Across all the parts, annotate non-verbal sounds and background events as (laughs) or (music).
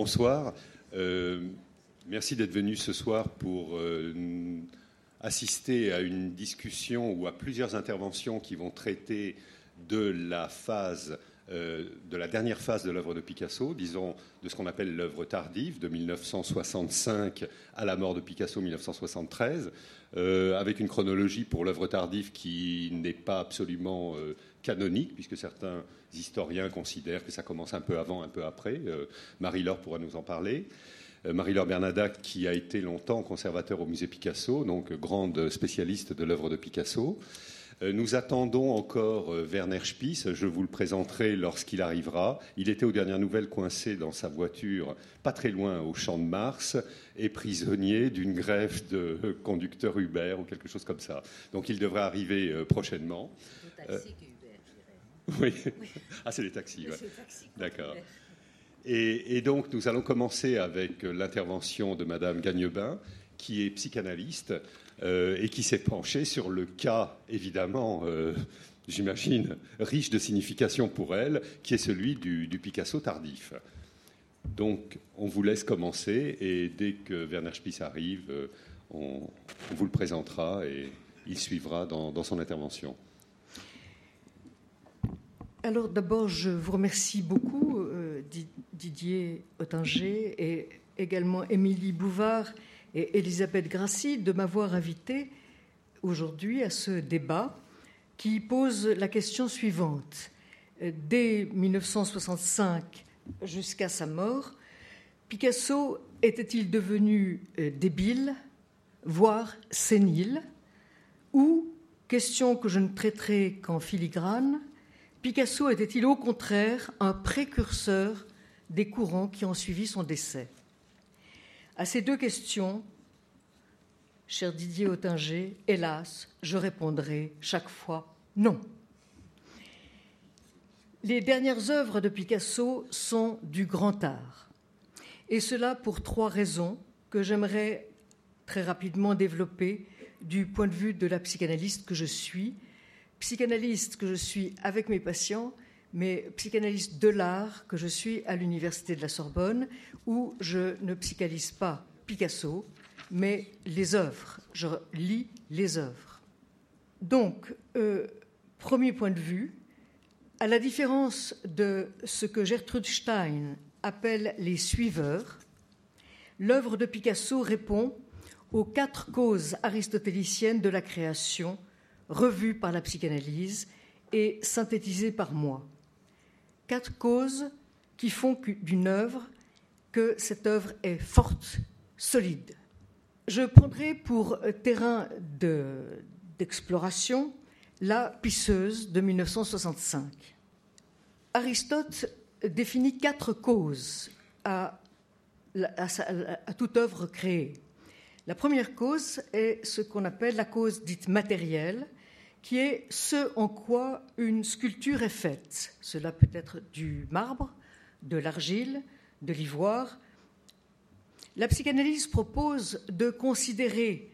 Bonsoir. Euh, merci d'être venu ce soir pour euh, assister à une discussion ou à plusieurs interventions qui vont traiter de la phase, euh, de la dernière phase de l'œuvre de Picasso, disons de ce qu'on appelle l'œuvre tardive, de 1965 à la mort de Picasso 1973, avec une chronologie pour l'œuvre tardive qui n'est pas absolument canonique, puisque certains historiens considèrent que ça commence un peu avant, un peu après. Euh, Marie-Laure pourra nous en parler. Euh, Marie-Laure Bernadac, qui a été longtemps conservateur au musée Picasso, donc grande spécialiste de l'œuvre de Picasso. Euh, nous attendons encore Werner Spies, je vous le présenterai lorsqu'il arrivera. Il était aux dernières nouvelles coincé dans sa voiture, pas très loin au champ de Mars, et prisonnier d'une grève de conducteur Uber ou quelque chose comme ça. Donc il devrait arriver prochainement. Oui. (laughs) Ah, c'est les taxis. D'accord. Et, donc, nous allons commencer avec l'intervention de Madame Gagnebin, qui est psychanalyste euh, et qui s'est penchée sur le cas, évidemment, euh, j'imagine, riche de signification pour elle, qui est celui du, Picasso tardif. Donc, on vous laisse commencer et dès que Werner Spies arrive, euh, on, vous le présentera et il suivra dans son intervention. Alors d'abord, je vous remercie beaucoup, euh, Didier Ottinger et également Émilie Bouvard et Elisabeth Grassi, de m'avoir invité aujourd'hui à ce débat qui pose la question suivante. Dès 1965 jusqu'à sa mort, Picasso était-il devenu euh, débile, voire sénile, ou, question que je ne traiterai qu'en filigrane, Picasso était-il au contraire un précurseur des courants qui ont suivi son décès? À ces deux questions, cher Didier Ottinger, hélas, je répondrai chaque fois non. Les dernières œuvres de Picasso sont du grand art, et cela pour trois raisons que j'aimerais très rapidement développer du point de vue de la psychanalyste que je suis psychanalyste que je suis avec mes patients, mais psychanalyste de l'art que je suis à l'Université de la Sorbonne, où je ne psychanalyse pas Picasso, mais les œuvres. Je lis les œuvres. Donc, euh, premier point de vue, à la différence de ce que Gertrude Stein appelle les suiveurs, l'œuvre de Picasso répond aux quatre causes aristotéliciennes de la création revue par la psychanalyse et synthétisée par moi. Quatre causes qui font d'une œuvre que cette œuvre est forte, solide. Je prendrai pour terrain d'exploration la pisseuse de 1965. Aristote définit quatre causes à, à toute œuvre créée. La première cause est ce qu'on appelle la cause dite matérielle, qui est ce en quoi une sculpture est faite. Cela peut être du marbre, de l'argile, de l'ivoire. La psychanalyse propose de considérer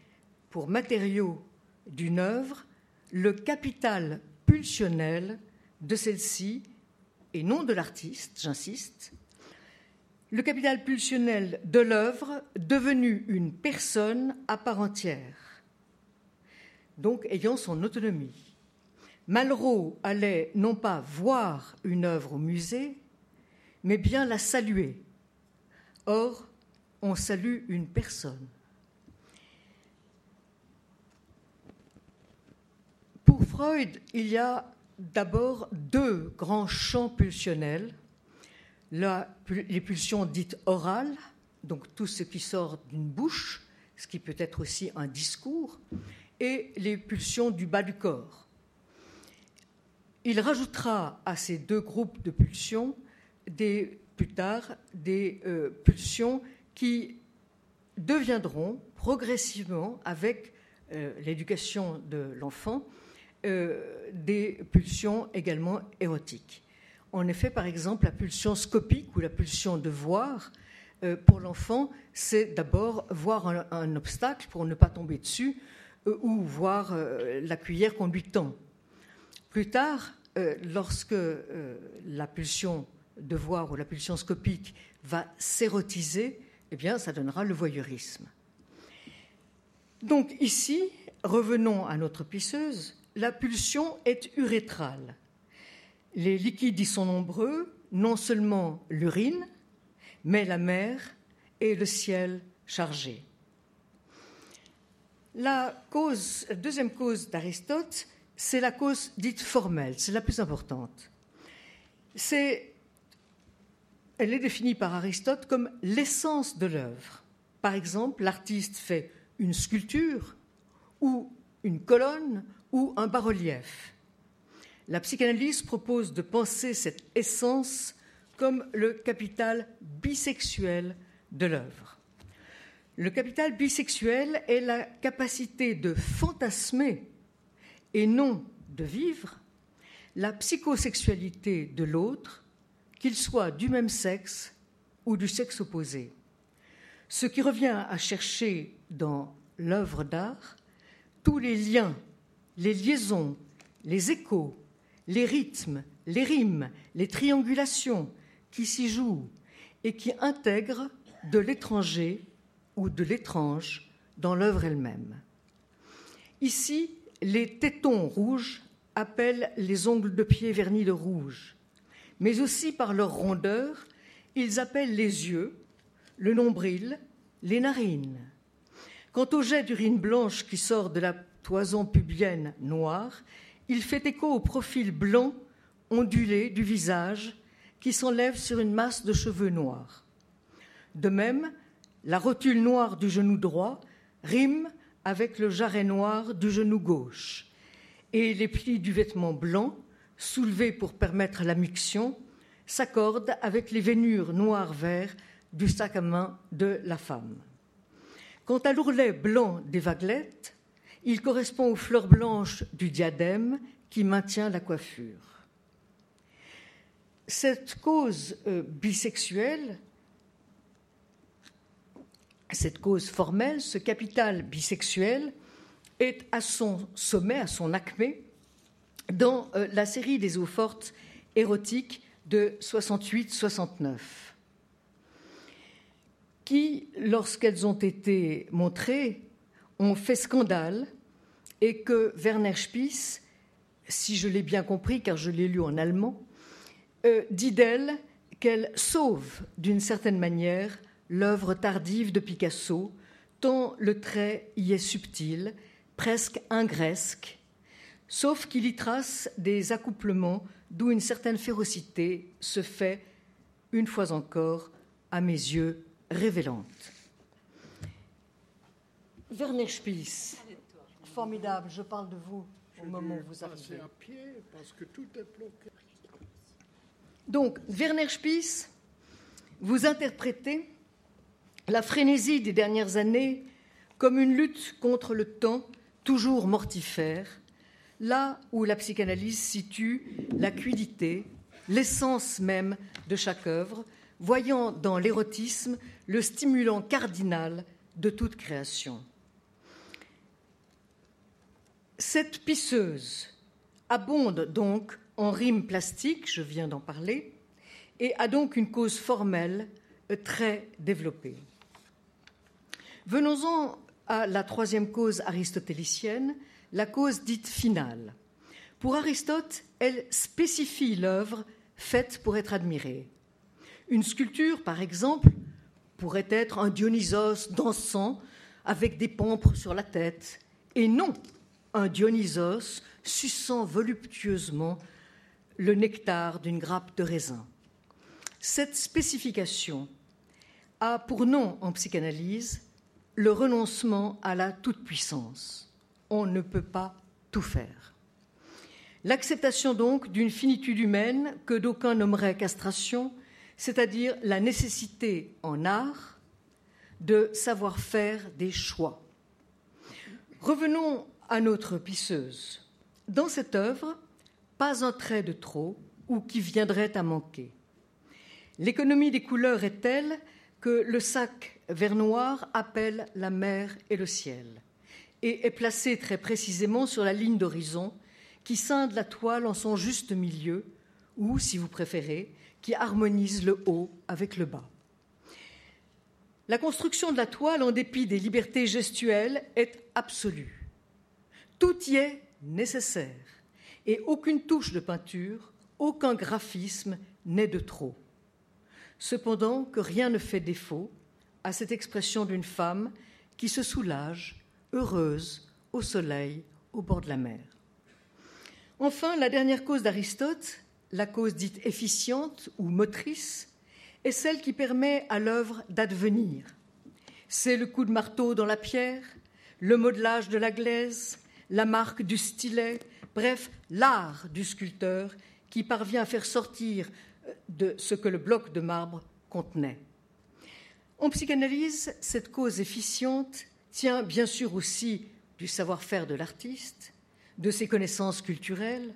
pour matériau d'une œuvre le capital pulsionnel de celle-ci et non de l'artiste, j'insiste, le capital pulsionnel de l'œuvre devenue une personne à part entière donc ayant son autonomie. Malraux allait non pas voir une œuvre au musée, mais bien la saluer. Or, on salue une personne. Pour Freud, il y a d'abord deux grands champs pulsionnels. les pulsions dites orales, donc tout ce qui sort d'une bouche, ce qui peut être aussi un discours, et les pulsions du bas du corps. Il rajoutera à ces deux groupes de pulsions plus tard des euh, pulsions qui deviendront progressivement, avec euh, l'éducation de l'enfant, euh, des pulsions également érotiques. En effet, par exemple, la pulsion scopique ou la pulsion de voir, pour l'enfant, c'est d'abord voir un, obstacle pour ne pas tomber dessus, ou voir euh, la cuillère qu'on lui tend. Plus tard, euh, lorsque la pulsion de voir où la pulsion scopique va s'érotiser, eh bien, ça donnera le voyeurisme. Donc ici, revenons à notre pisseuse, la pulsion est urétrale. Les liquides y sont nombreux, non seulement l'urine, mais la mer et le ciel chargé. La deuxième cause d'Aristote, c'est la cause dite formelle, c'est la plus importante. Elle est définie par Aristote comme l'essence de l'œuvre. Par exemple, l'artiste fait une sculpture ou une colonne ou un bas-relief. La psychanalyse propose de penser cette essence comme le capital bisexuel de l'œuvre. Le capital bisexuel est la capacité de fantasmer et non de vivre la psychosexualité de l'autre, qu'il soit du même sexe ou du sexe opposé. Ce qui revient à chercher dans l'œuvre d'art tous les liens, les liaisons, les échos, les rythmes, les rimes, les triangulations qui s'y jouent et qui intègrent de l'étranger ou de l'étrange dans l'œuvre elle-même. Ici, les tétons rouges appellent les ongles de pied vernis de rouge, mais aussi par leur rondeur, ils appellent les yeux, le nombril, les narines. Quant au jet d'urine blanche qui sort de la toison pubienne noire, il fait écho au profil blanc ondulé du visage qui s'enlève sur une masse de cheveux noirs. De même, la rotule noire du genou droit rime avec le jarret noir du genou gauche, et les plis du vêtement blanc, soulevés pour permettre la miction, s'accordent avec les veinures noir-vert du sac à main de la femme. Quant à l'ourlet blanc des vaguelettes, il correspond aux fleurs blanches du diadème qui maintient la coiffure. Cette cause euh, bisexuelle cette cause formelle, ce capital bisexuel, est à son sommet, à son acmé, dans euh, la série des eaux fortes érotiques de 68-69, qui, lorsqu'elles ont été montrées, ont fait scandale et que Werner Spies, si je l'ai bien compris, car je l'ai lu en allemand, euh, dit d'elle qu'elle sauve d'une certaine manière l'œuvre tardive de Picasso, tant le trait y est subtil, presque ingresque, sauf qu'il y trace des accouplements d'où une certaine férocité se fait, une fois encore, à mes yeux, révélante. Werner Spies, formidable, je parle de vous au moment où vous arrivez. Donc, Werner Spies, vous interprétez la frénésie des dernières années comme une lutte contre le temps toujours mortifère, là où la psychanalyse situe la cuidité, l'essence même de chaque œuvre, voyant dans l'érotisme le stimulant cardinal de toute création. Cette pisseuse abonde donc en rimes plastiques, je viens d'en parler, et a donc une cause formelle très développée. Venons-en à la troisième cause aristotélicienne, la cause dite finale. Pour Aristote, elle spécifie l'œuvre faite pour être admirée. Une sculpture, par exemple, pourrait être un Dionysos dansant avec des pampres sur la tête, et non un Dionysos suçant voluptueusement le nectar d'une grappe de raisin. Cette spécification a pour nom en psychanalyse le renoncement à la toute-puissance. On ne peut pas tout faire. L'acceptation donc d'une finitude humaine que d'aucuns nommeraient castration, c'est-à-dire la nécessité en art de savoir faire des choix. Revenons à notre pisseuse. Dans cette œuvre, pas un trait de trop ou qui viendrait à manquer. L'économie des couleurs est telle que le sac vert noir appelle la mer et le ciel et est placé très précisément sur la ligne d'horizon qui scinde la toile en son juste milieu ou, si vous préférez, qui harmonise le haut avec le bas. La construction de la toile, en dépit des libertés gestuelles, est absolue. Tout y est nécessaire et aucune touche de peinture, aucun graphisme n'est de trop. Cependant que rien ne fait défaut à cette expression d'une femme qui se soulage, heureuse, au soleil, au bord de la mer. Enfin, la dernière cause d'Aristote, la cause dite efficiente ou motrice, est celle qui permet à l'œuvre d'advenir. C'est le coup de marteau dans la pierre, le modelage de la glaise, la marque du stylet, bref, l'art du sculpteur qui parvient à faire sortir euh, de ce que le bloc de marbre contenait. En psychanalyse, cette cause efficiente tient bien sûr aussi du savoir-faire de l'artiste, de ses connaissances culturelles,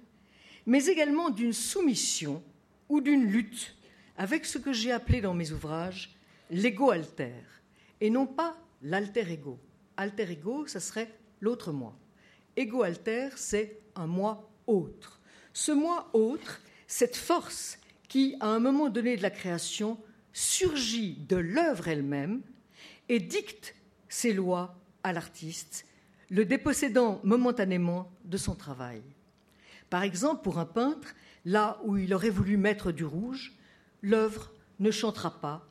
mais également d'une soumission ou d'une lutte avec ce que j'ai appelé dans mes ouvrages l'ego alter, et non pas l'alter ego. Alter ego, ça serait l'autre moi. Ego alter, c'est un moi autre. Ce moi autre, cette force qui, à un moment donné de la création, surgit de l'œuvre elle-même et dicte ses lois à l'artiste, le dépossédant momentanément de son travail. Par exemple, pour un peintre, là où il aurait voulu mettre du rouge, l'œuvre ne chantera pas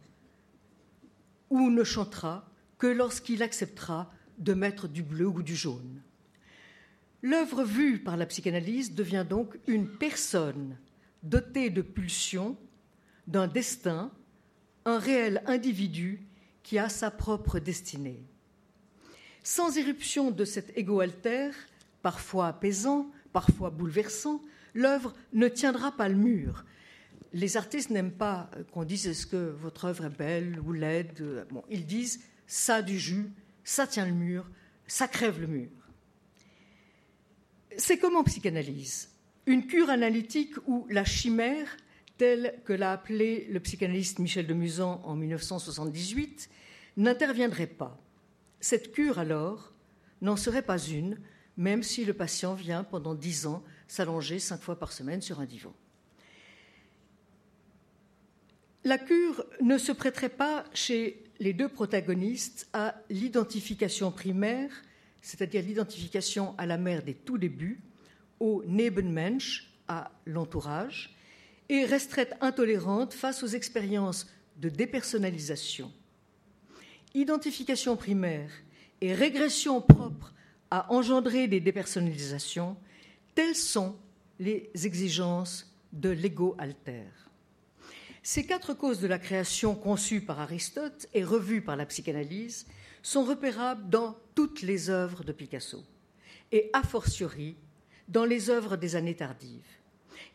ou ne chantera que lorsqu'il acceptera de mettre du bleu ou du jaune. L'œuvre vue par la psychanalyse devient donc une personne dotée de pulsions, d'un destin, un réel individu qui a sa propre destinée. Sans éruption de cet égo alter, parfois apaisant, parfois bouleversant, l'œuvre ne tiendra pas le mur, les artistes n'aiment pas qu'on dise est-ce que votre œuvre est belle ou laide. Ils disent ça du jus, ça tient le mur, ça crève le mur. C'est comme en psychanalyse. Une cure analytique où la chimère, telle que l'a appelée le psychanalyste Michel de Musan en 1978, n'interviendrait pas. Cette cure, alors, n'en serait pas une, même si le patient vient pendant dix ans s'allonger cinq fois par semaine sur un divan. La cure ne se prêterait pas chez les deux protagonistes à l'identification primaire, c'est-à-dire l'identification à la mère des tout débuts, au Nebenmensch, à l'entourage, et resterait intolérante face aux expériences de dépersonnalisation. Identification primaire et régression propre à engendrer des dépersonnalisations, telles sont les exigences de l'ego alter. Ces quatre causes de la création conçues par Aristote et revues par la psychanalyse sont repérables dans toutes les œuvres de Picasso, et a fortiori dans les œuvres des années tardives.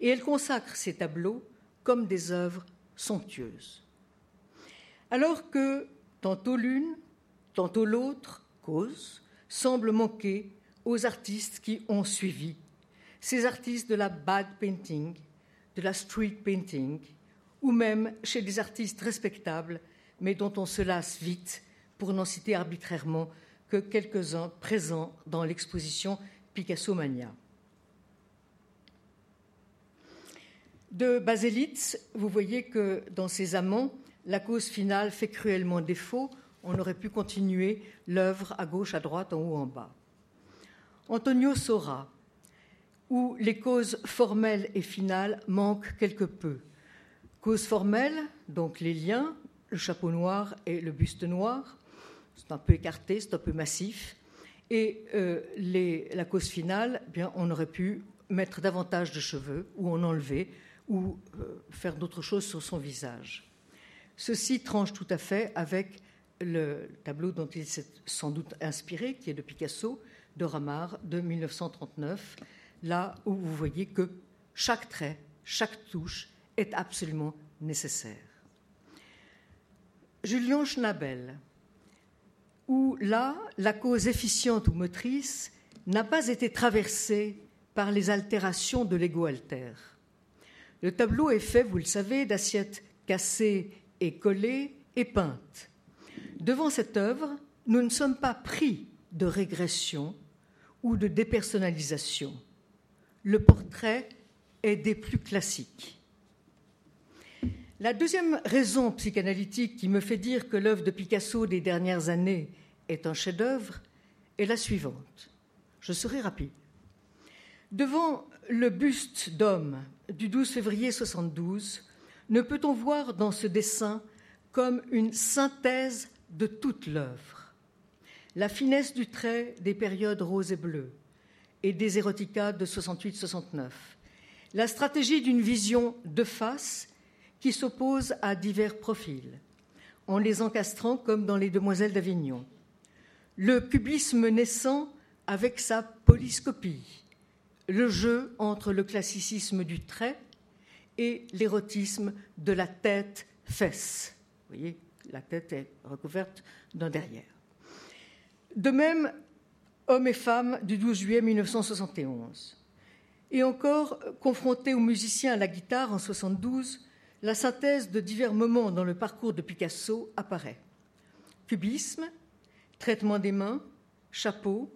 Et elle consacre ces tableaux comme des œuvres somptueuses. Alors que tantôt l'une, tantôt l'autre cause semble manquer aux artistes qui ont suivi, ces artistes de la bag painting, de la street painting, ou même chez des artistes respectables, mais dont on se lasse vite, pour n'en citer arbitrairement que quelques-uns présents dans l'exposition Picasso Mania. De Baselitz, vous voyez que dans ses amants, la cause finale fait cruellement défaut. On aurait pu continuer l'œuvre à gauche, à droite, en haut, en bas. Antonio Sora, où les causes formelles et finales manquent quelque peu. Cause formelle, donc les liens, le chapeau noir et le buste noir. C'est un peu écarté, c'est un peu massif. Et euh, la cause finale, eh bien, on aurait pu mettre davantage de cheveux ou en enlever ou euh, faire d'autres choses sur son visage. Ceci tranche tout à fait avec le tableau dont il s'est sans doute inspiré, qui est de Picasso, de Ramard, de 1939, là où vous voyez que chaque trait, chaque touche est absolument nécessaire. Julien Schnabel, où là, la cause efficiente ou motrice n'a pas été traversée par les altérations de l'ego alter. Le tableau est fait, vous le savez, d'assiettes cassées et collées et peintes. Devant cette œuvre, nous ne sommes pas pris de régression ou de dépersonnalisation. Le portrait est des plus classiques. La deuxième raison psychanalytique qui me fait dire que l'œuvre de Picasso des dernières années est un chef-d'œuvre est la suivante. Je serai rapide. Devant le buste d'homme du 12 février 72, ne peut-on voir dans ce dessin comme une synthèse de toute l'œuvre? La finesse du trait des périodes roses et bleues et des éroticas de 68-69, la stratégie d'une vision de face qui s'oppose à divers profils, en les encastrant comme dans Les Demoiselles d'Avignon, le cubisme naissant avec sa polyscopie, le jeu entre le classicisme du trait et l'érotisme de la tête-fesse. Vous voyez, la tête est recouverte d'un derrière. De même, Hommes et femmes du 12 juillet 1971. Et encore, confronté aux musiciens à la guitare en 72, la synthèse de divers moments dans le parcours de Picasso apparaît. Cubisme, traitement des mains, chapeau,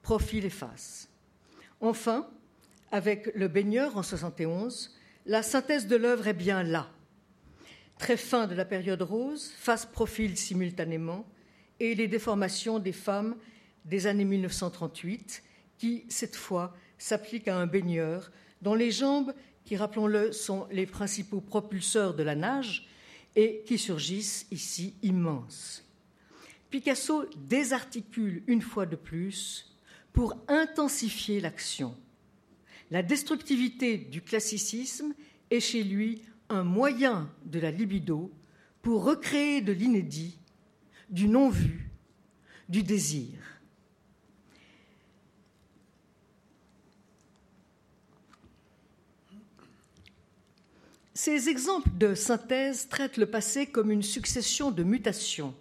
profil et face. Enfin, avec le baigneur en 71, la synthèse de l'œuvre est bien là. Très fin de la période rose, face-profil simultanément, et les déformations des femmes des années 1938, qui, cette fois, s'appliquent à un baigneur dont les jambes, qui, rappelons-le, sont les principaux propulseurs de la nage, et qui surgissent ici immenses. Picasso désarticule une fois de plus pour intensifier l'action. La destructivité du classicisme est chez lui un moyen de la libido pour recréer de l'inédit, du non-vu, du désir. Ces exemples de synthèse traitent le passé comme une succession de mutations.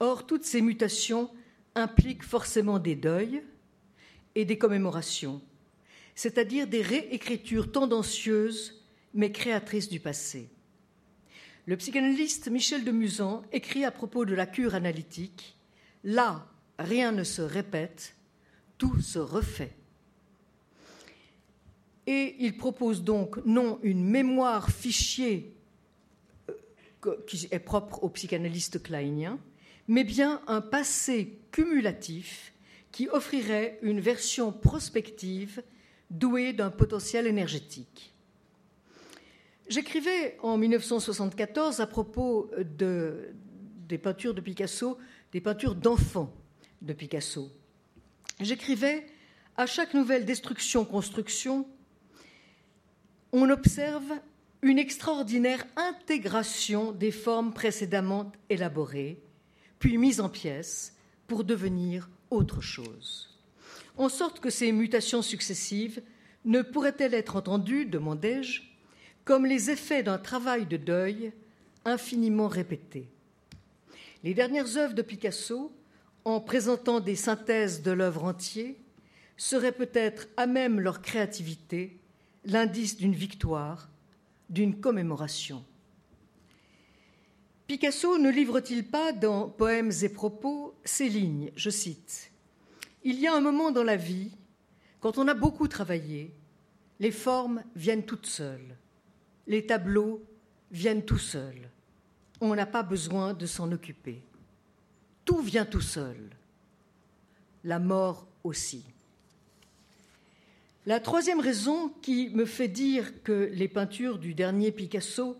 Or, toutes ces mutations impliquent forcément des deuils, et des commémorations, c'est-à-dire des réécritures tendancieuses mais créatrices du passé. Le psychanalyste Michel de Musan écrit à propos de la cure analytique Là, rien ne se répète, tout se refait. Et il propose donc non une mémoire fichier euh, qui est propre au psychanalyste kleinien, mais bien un passé cumulatif qui offrirait une version prospective douée d'un potentiel énergétique. J'écrivais en 1974 à propos de, des peintures de Picasso, des peintures d'enfants de Picasso. J'écrivais à chaque nouvelle destruction-construction, on observe une extraordinaire intégration des formes précédemment élaborées, puis mises en pièces pour devenir autre chose. En sorte que ces mutations successives ne pourraient-elles être entendues, demandai-je, comme les effets d'un travail de deuil infiniment répété. Les dernières œuvres de Picasso, en présentant des synthèses de l'œuvre entière, seraient peut-être à même leur créativité l'indice d'une victoire, d'une commémoration. Picasso ne livre-t-il pas dans Poèmes et propos ces lignes, je cite, Il y a un moment dans la vie, quand on a beaucoup travaillé, les formes viennent toutes seules, les tableaux viennent tout seuls, on n'a pas besoin de s'en occuper. Tout vient tout seul, la mort aussi. La troisième raison qui me fait dire que les peintures du dernier Picasso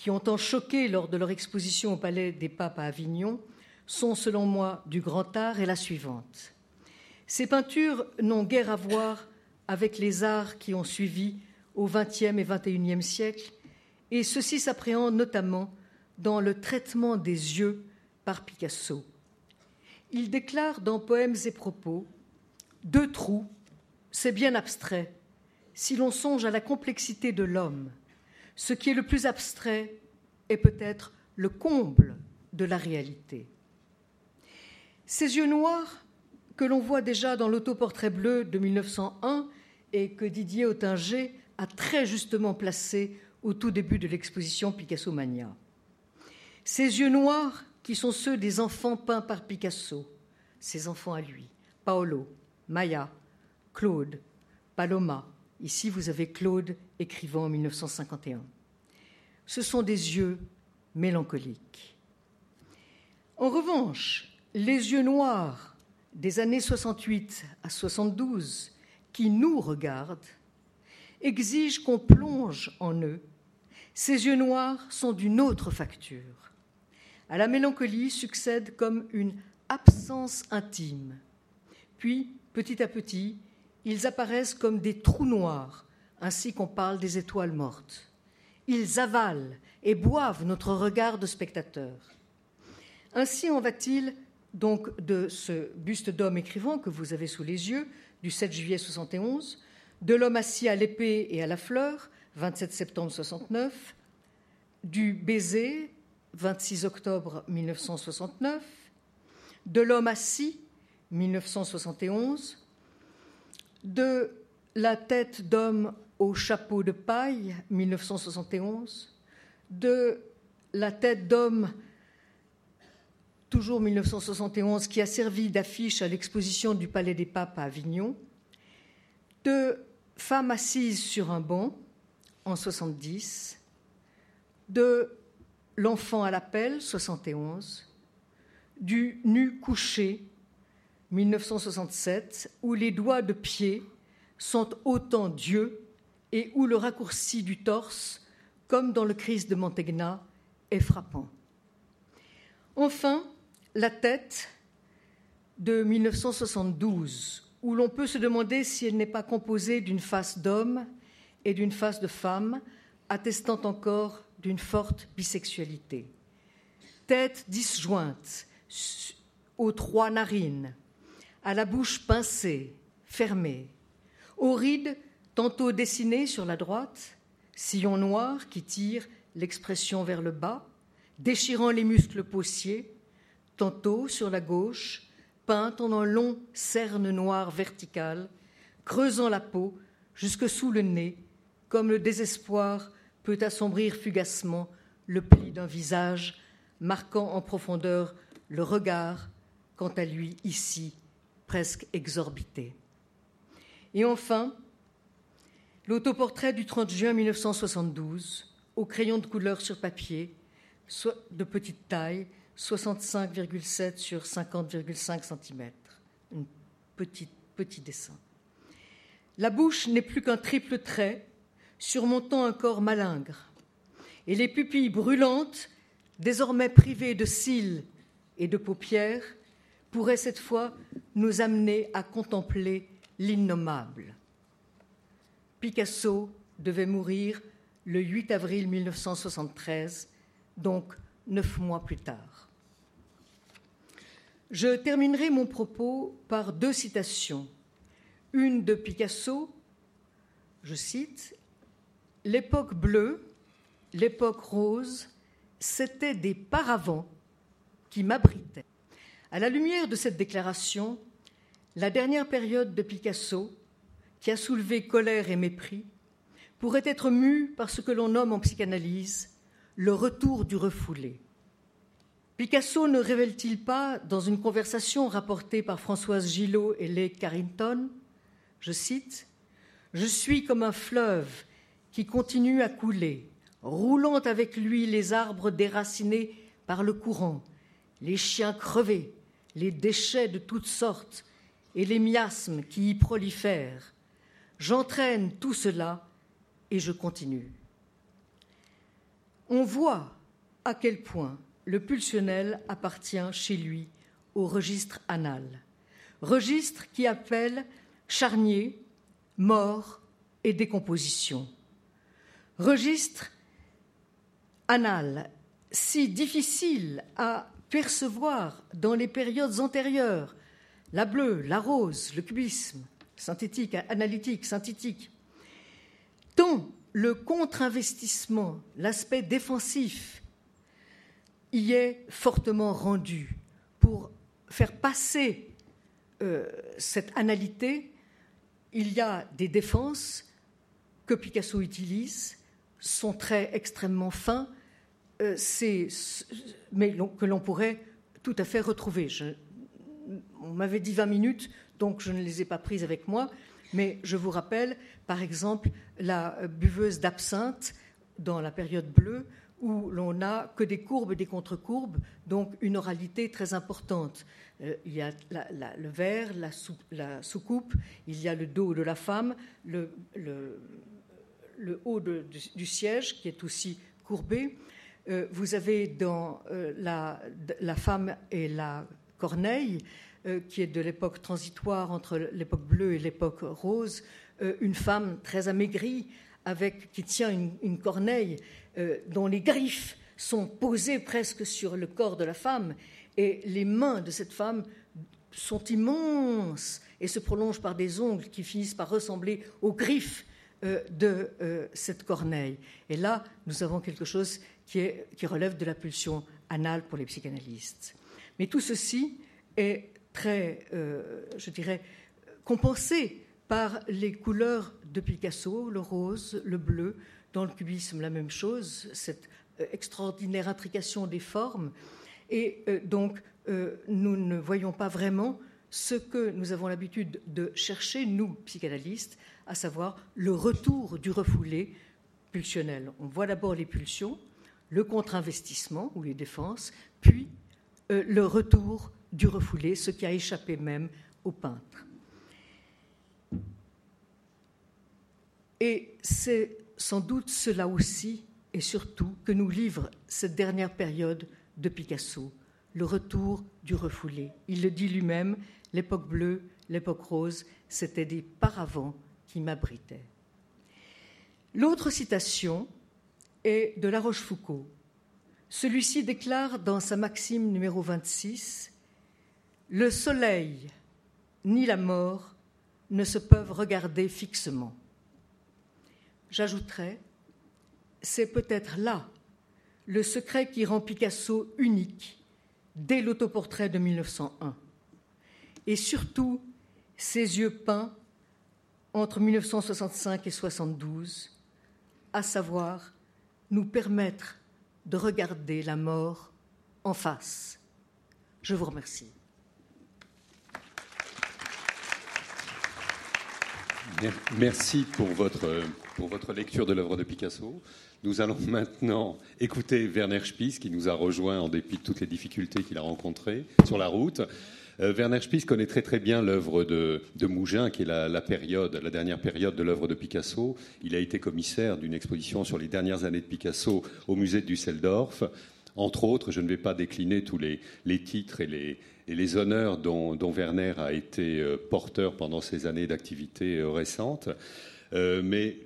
qui ont tant choqué lors de leur exposition au Palais des Papes à Avignon sont, selon moi, du grand art est la suivante. Ces peintures n'ont guère à voir avec les arts qui ont suivi au XXe et XXIe siècle, et ceci s'appréhende notamment dans le traitement des yeux par Picasso. Il déclare dans Poèmes et propos Deux trous, c'est bien abstrait, si l'on songe à la complexité de l'homme, ce qui est le plus abstrait est peut-être le comble de la réalité. Ces yeux noirs que l'on voit déjà dans l'autoportrait bleu de 1901 et que Didier Ottinger a très justement placé au tout début de l'exposition Picasso Mania. Ces yeux noirs qui sont ceux des enfants peints par Picasso, ses enfants à lui, Paolo, Maya, Claude, Paloma, Ici, vous avez Claude écrivant en 1951. ce sont des yeux mélancoliques. En revanche, les yeux noirs des années 68 à 72 qui nous regardent exigent qu'on plonge en eux. Ces yeux noirs sont d'une autre facture. À la mélancolie succède comme une absence intime. Puis, petit à petit, ils apparaissent comme des trous noirs, ainsi qu'on parle des étoiles mortes. Ils avalent et boivent notre regard de spectateur. Ainsi en va-t-il donc de ce buste d'homme écrivant que vous avez sous les yeux, du 7 juillet 71, de l'homme assis à l'épée et à la fleur, 27 septembre 69, du baiser, 26 octobre 1969, de l'homme assis, 1971, de la tête d'homme au chapeau de paille, 1971, de la tête d'homme toujours 1971, qui a servi d'affiche à l'exposition du Palais des Papes à Avignon, de Femmes assises sur un banc en 70, de L'enfant à l'appel 71, du Nu couché 1967, où les doigts de pied sont autant Dieu et où le raccourci du torse, comme dans le Christ de Mantegna, est frappant. Enfin, la tête de 1972, où l'on peut se demander si elle n'est pas composée d'une face d'homme et d'une face de femme, attestant encore d'une forte bisexualité. Tête disjointe, aux trois narines, à la bouche pincée, fermée, aux rides tantôt dessinées sur la droite, sillon noir qui tire l'expression vers le bas, déchirant les muscles possiers, tantôt sur la gauche, peinte en un long cerne noir vertical, creusant la peau jusque sous le nez, comme le désespoir peut assombrir fugacement le pli d'un visage, marquant en profondeur le regard, quant à lui ici presque exorbité. Et enfin, l'autoportrait du 30 juin 1972, au crayon de couleur sur papier, de petite taille, 65,7 sur 50,5 cm. Un petit, petit dessin. La bouche n'est plus qu'un triple trait surmontant un corps malingre. Et les pupilles brûlantes, désormais privées de cils et de paupières, pourraient cette fois nous amener à contempler l'innommable. Picasso devait mourir le 8 avril 1973, donc neuf mois plus tard. Je terminerai mon propos par deux citations. Une de Picasso, je cite, L'époque bleue, l'époque rose, c'était des paravents qui m'abritaient. À la lumière de cette déclaration, la dernière période de Picasso, qui a soulevé colère et mépris, pourrait être mue par ce que l'on nomme en psychanalyse le retour du refoulé. Picasso ne révèle-t-il pas, dans une conversation rapportée par Françoise Gillot et Leigh Carrington, je cite, Je suis comme un fleuve qui continue à couler, roulant avec lui les arbres déracinés par le courant, les chiens crevés, les déchets de toutes sortes et les miasmes qui y prolifèrent. J'entraîne tout cela et je continue. On voit à quel point le pulsionnel appartient chez lui au registre anal, registre qui appelle charnier, mort et décomposition. Registre anal si difficile à percevoir dans les périodes antérieures, la bleue, la rose, le cubisme, synthétique, analytique, synthétique, tant le contre-investissement, l'aspect défensif y est fortement rendu pour faire passer euh, cette analité. Il y a des défenses que Picasso utilise, son trait extrêmement fin, euh, mais que l'on pourrait tout à fait retrouver. on m'avait dit 20 minutes, donc je ne les ai pas prises avec moi, mais je vous rappelle, par exemple, la buveuse d'absinthe dans la période bleue où l'on n'a que des courbes et des contre-courbes, donc une oralité très importante. Euh, il y a le verre, la, soucoupe, il y a le dos de la femme, le, haut du, siège qui est aussi courbé. Euh, vous avez dans euh, la, femme et la corneille, qui est de l'époque transitoire entre l'époque bleue et l'époque rose, une femme très amaigrie avec, qui tient une corneille euh, dont les griffes sont posées presque sur le corps de la femme, et les mains de cette femme sont immenses et se prolongent par des ongles qui finissent par ressembler aux griffes euh, de euh, cette corneille. Et là, nous avons quelque chose qui, qui, relève de la pulsion anale pour les psychanalystes. Mais tout ceci est très, je dirais, compensé par les couleurs de Picasso, le rose, le bleu, dans le cubisme, la même chose, cette euh, extraordinaire intrication des formes. Et euh, donc, euh, nous ne voyons pas vraiment ce que nous avons l'habitude de chercher, nous, psychanalystes, à savoir le retour du refoulé pulsionnel. On voit d'abord les pulsions, le contre-investissement ou les défenses, puis le retour du refoulé, ce qui a échappé même au peintre. Et c'est sans doute cela aussi et surtout que nous livre cette dernière période de Picasso, le retour du refoulé. Il le dit lui-même, l'époque bleue, l'époque rose, c'était des paravents qui m'abritaient. L'autre citation est de La Rochefoucauld. Celui-ci déclare dans sa maxime numéro 26 Le soleil ni la mort ne se peuvent regarder fixement. J'ajouterais, c'est peut-être là le secret qui rend Picasso unique dès l'autoportrait de 1901. Et surtout, ses yeux peints entre 1965 et 72, à savoir nous permettre de regarder la mort en face. Je vous remercie. Merci pour votre pour votre lecture de l'œuvre de Picasso. Nous allons (laughs) maintenant écouter Werner Spies, qui nous a rejoint en dépit de toutes les difficultés qu'il a rencontrées sur la route. Euh, Werner Spies connaît très très bien l'œuvre de, Mougin, qui est la, période, la dernière période de l'œuvre de Picasso. Il a été commissaire d'une exposition sur les dernières années de Picasso au musée de Düsseldorf. Entre autres, je ne vais pas décliner tous les, titres et les, honneurs dont, Werner a été euh, porteur pendant ces années d'activité euh, récentes. mais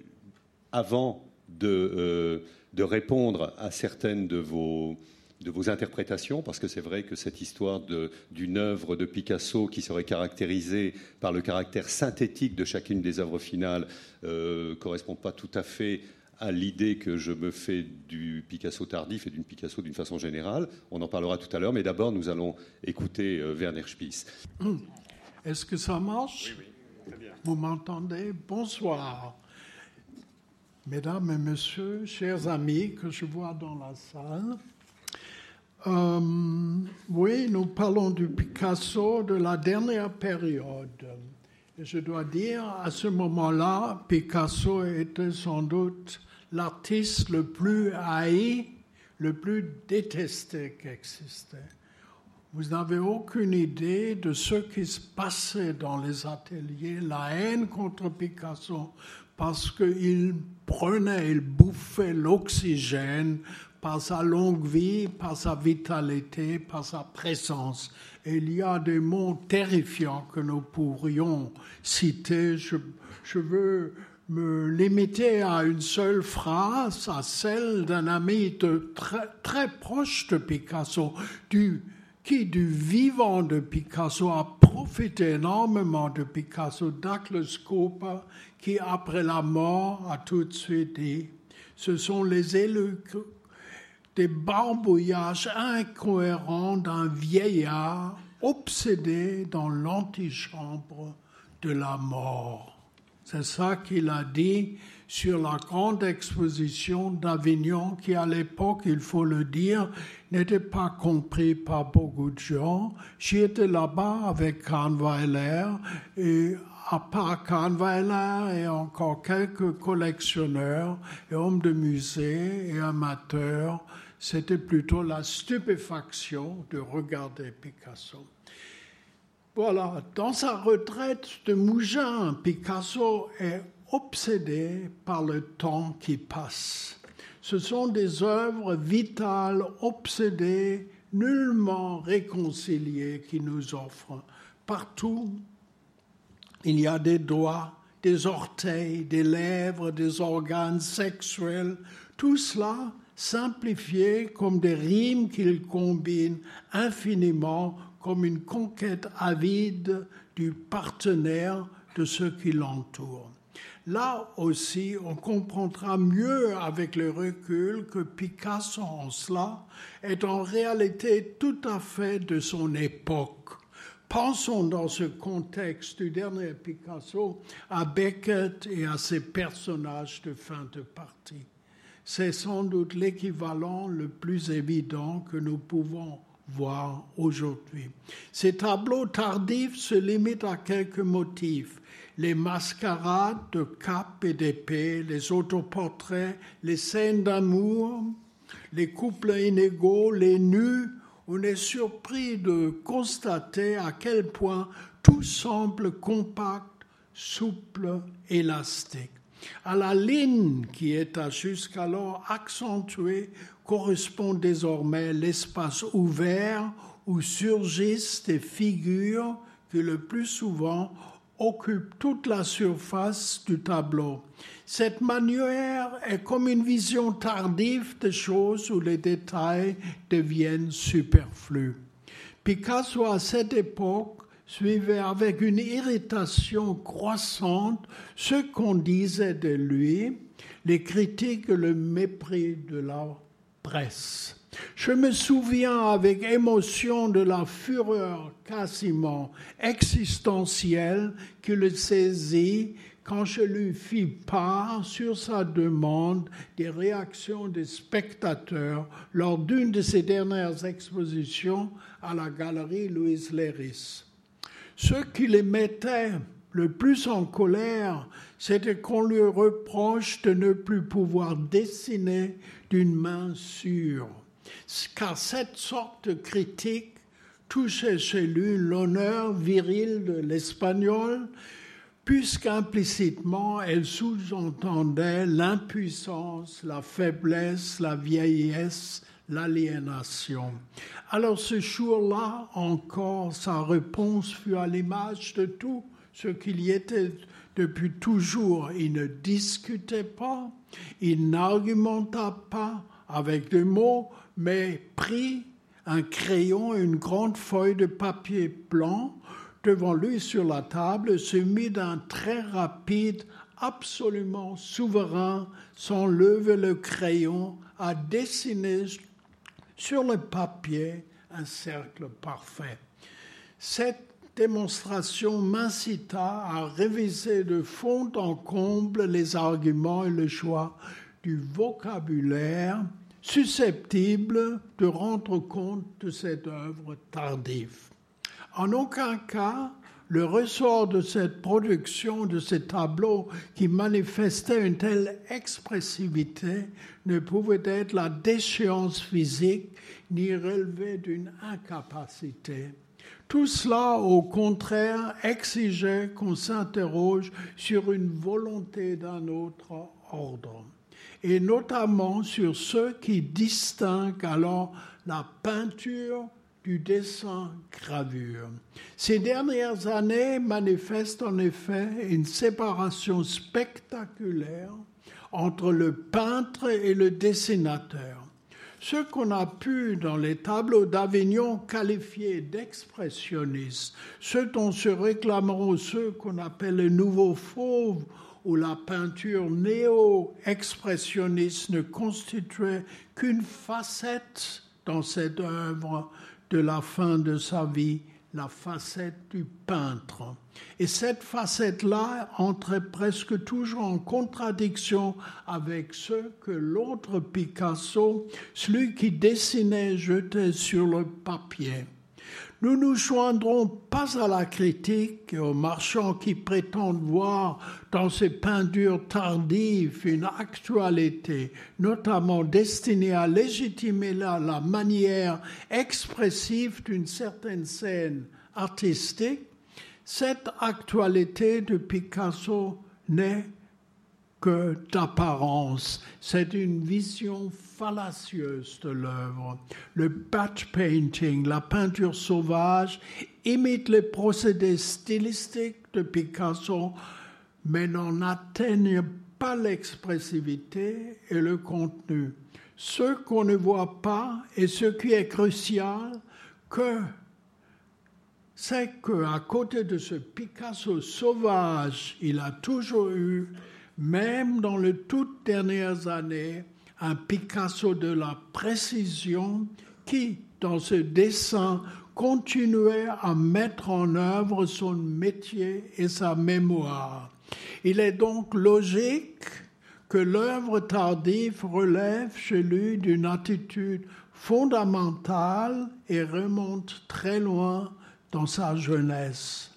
avant euh, de, répondre à certaines de vos, de vos interprétations, parce que c'est vrai que cette histoire d'une œuvre de Picasso qui serait caractérisée par le caractère synthétique de chacune des œuvres finales ne euh, correspond pas tout à fait à l'idée que je me fais du Picasso tardif et d'une Picasso d'une façon générale. On en parlera tout à l'heure, mais d'abord nous allons écouter euh, Werner Spies. (clears throat) Est-ce que ça marche? Oui, oui, très bien. Vous m'entendez? Bonsoir. Mesdames et Messieurs, chers amis que je vois dans la salle, euh, oui, nous parlons du Picasso de la dernière période. Et je dois dire, à ce moment-là, Picasso était sans doute l'artiste le plus haï, le plus détesté qui existait. Vous n'avez aucune idée de ce qui se passait dans les ateliers, la haine contre Picasso, parce qu'il prenait, il bouffait l'oxygène par sa longue vie, par sa vitalité, par sa présence. Il y a des mots terrifiants que nous pourrions citer. Je, veux me limiter à une seule phrase, à celle d'un ami très, très proche de Picasso, qui du vivant de Picasso a profité énormément de Picasso, Douglas Cooper, qui après la mort a tout de suite dit, ce sont les élus des barbouillages incohérents d'un vieillard obsédé dans l'antichambre de la mort. C'est ça qu'il a dit sur la grande exposition d'Avignon qui, à l'époque, il faut le dire, n'était pas compris par beaucoup de gens. J'étais là-bas avec Kahnweiler et à part Kahnweiler et encore quelques collectionneurs et hommes de musée et amateurs, c'était plutôt la stupéfaction de regarder Picasso. Voilà, dans sa retraite de Mougins, Picasso est obsédé par le temps qui passe. Ce sont des œuvres vitales, obsédées, nullement réconciliées qui nous offrent. Partout, il y a des doigts, des orteils, des lèvres, des organes sexuels, tout cela simplifié comme des rimes qu'il combine infiniment comme une conquête avide du partenaire de ceux qui l'entourent. Là aussi, on comprendra mieux avec le recul que Picasso en cela est en réalité tout à fait de son époque. Pensons dans ce contexte du dernier Picasso à Beckett et à ses personnages de fin de partie. C'est sans doute l'équivalent le plus évident que nous pouvons voir aujourd'hui. Ces tableaux tardifs se limitent à quelques motifs les mascarades de cap et d'épée, les autoportraits, les scènes d'amour, les couples inégaux, les nus, on est surpris de constater à quel point tout semble compact, souple, élastique. À la ligne qui était jusqu'alors accentuée correspond désormais l'espace ouvert où surgissent des figures que le plus souvent occupe toute la surface du tableau. Cette manière est comme une vision tardive des choses où les détails deviennent superflus. Picasso, à cette époque, suivait avec une irritation croissante ce qu'on disait de lui, les critiques et le mépris de la presse. Je me souviens avec émotion de la fureur quasiment existentielle qui le saisit quand je lui fis part sur sa demande des réactions des spectateurs lors d'une de ses dernières expositions à la galerie Louise Léris. Ce qui les mettait le plus en colère, c'était qu'on lui reproche de ne plus pouvoir dessiner d'une main sûre. Car cette sorte de critique touchait chez lui l'honneur viril de l'espagnol, puisqu'implicitement elle sous-entendait l'impuissance, la faiblesse, la vieillesse, l'aliénation. Alors ce jour-là encore, sa réponse fut à l'image de tout ce qu'il y était depuis toujours. Il ne discutait pas, il n'argumenta pas avec des mots, mais prit un crayon et une grande feuille de papier blanc devant lui sur la table, se mit d'un très rapide, absolument souverain, sans lever le crayon, à dessiner sur le papier un cercle parfait. Cette démonstration m'incita à réviser de fond en comble les arguments et le choix du vocabulaire susceptible de rendre compte de cette œuvre tardive. En aucun cas, le ressort de cette production, de ces tableaux qui manifestaient une telle expressivité, ne pouvait être la déchéance physique ni relever d'une incapacité. Tout cela, au contraire, exigeait qu'on s'interroge sur une volonté d'un autre ordre et notamment sur ceux qui distinguent alors la peinture du dessin-gravure. Ces dernières années manifestent en effet une séparation spectaculaire entre le peintre et le dessinateur. Ce qu'on a pu dans les tableaux d'Avignon qualifier d'expressionnistes, ce dont se réclameront ceux qu'on appelle les nouveaux fauves où la peinture néo-expressionniste ne constituait qu'une facette dans cette œuvre de la fin de sa vie, la facette du peintre. Et cette facette-là entrait presque toujours en contradiction avec ce que l'autre Picasso, celui qui dessinait, jetait sur le papier. Nous nous joindrons pas à la critique et aux marchands qui prétendent voir dans ces peintures tardives une actualité, notamment destinée à légitimer la, la manière expressive d'une certaine scène artistique. Cette actualité de Picasso n'est que d'apparence. C'est une vision fallacieuse de l'œuvre. Le batch painting, la peinture sauvage, imite les procédés stylistiques de Picasso, mais n'en atteignent pas l'expressivité et le contenu. Ce qu'on ne voit pas et ce qui est crucial, que c'est qu'à côté de ce Picasso sauvage, il a toujours eu même dans les toutes dernières années, un Picasso de la précision qui, dans ce dessin, continuait à mettre en œuvre son métier et sa mémoire. Il est donc logique que l'œuvre tardive relève chez lui d'une attitude fondamentale et remonte très loin dans sa jeunesse.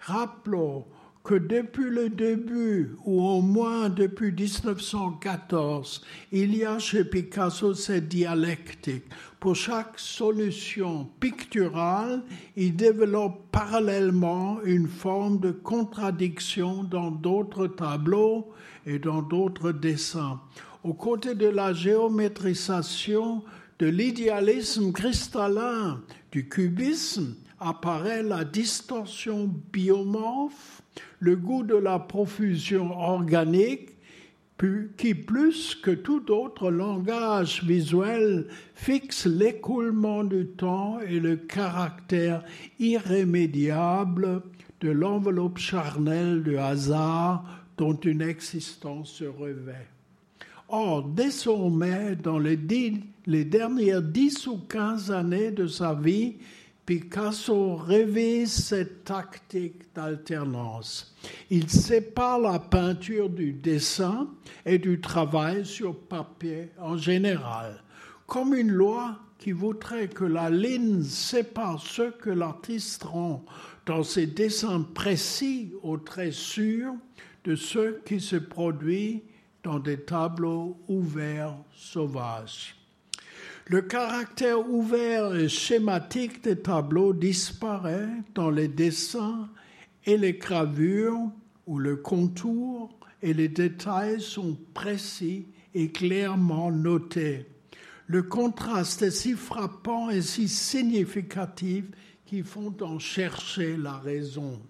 Rappelons que depuis le début, ou au moins depuis 1914, il y a chez Picasso cette dialectique. Pour chaque solution picturale, il développe parallèlement une forme de contradiction dans d'autres tableaux et dans d'autres dessins. Aux côtés de la géométrisation, de l'idéalisme cristallin, du cubisme, apparaît la distorsion biomorphe le goût de la profusion organique qui, plus que tout autre langage visuel, fixe l'écoulement du temps et le caractère irrémédiable de l'enveloppe charnelle du hasard dont une existence se revêt. Or, désormais, dans les, les dernières dix ou quinze années de sa vie, Picasso révise cette tactique d'alternance. Il sépare la peinture du dessin et du travail sur papier en général, comme une loi qui voudrait que la ligne sépare ce que l'artiste rend dans ses dessins précis au trait sûr de ce qui se produit dans des tableaux ouverts sauvages. Le caractère ouvert et schématique des tableaux disparaît dans les dessins et les gravures où le contour et les détails sont précis et clairement notés. Le contraste est si frappant et si significatif qu'ils font en chercher la raison,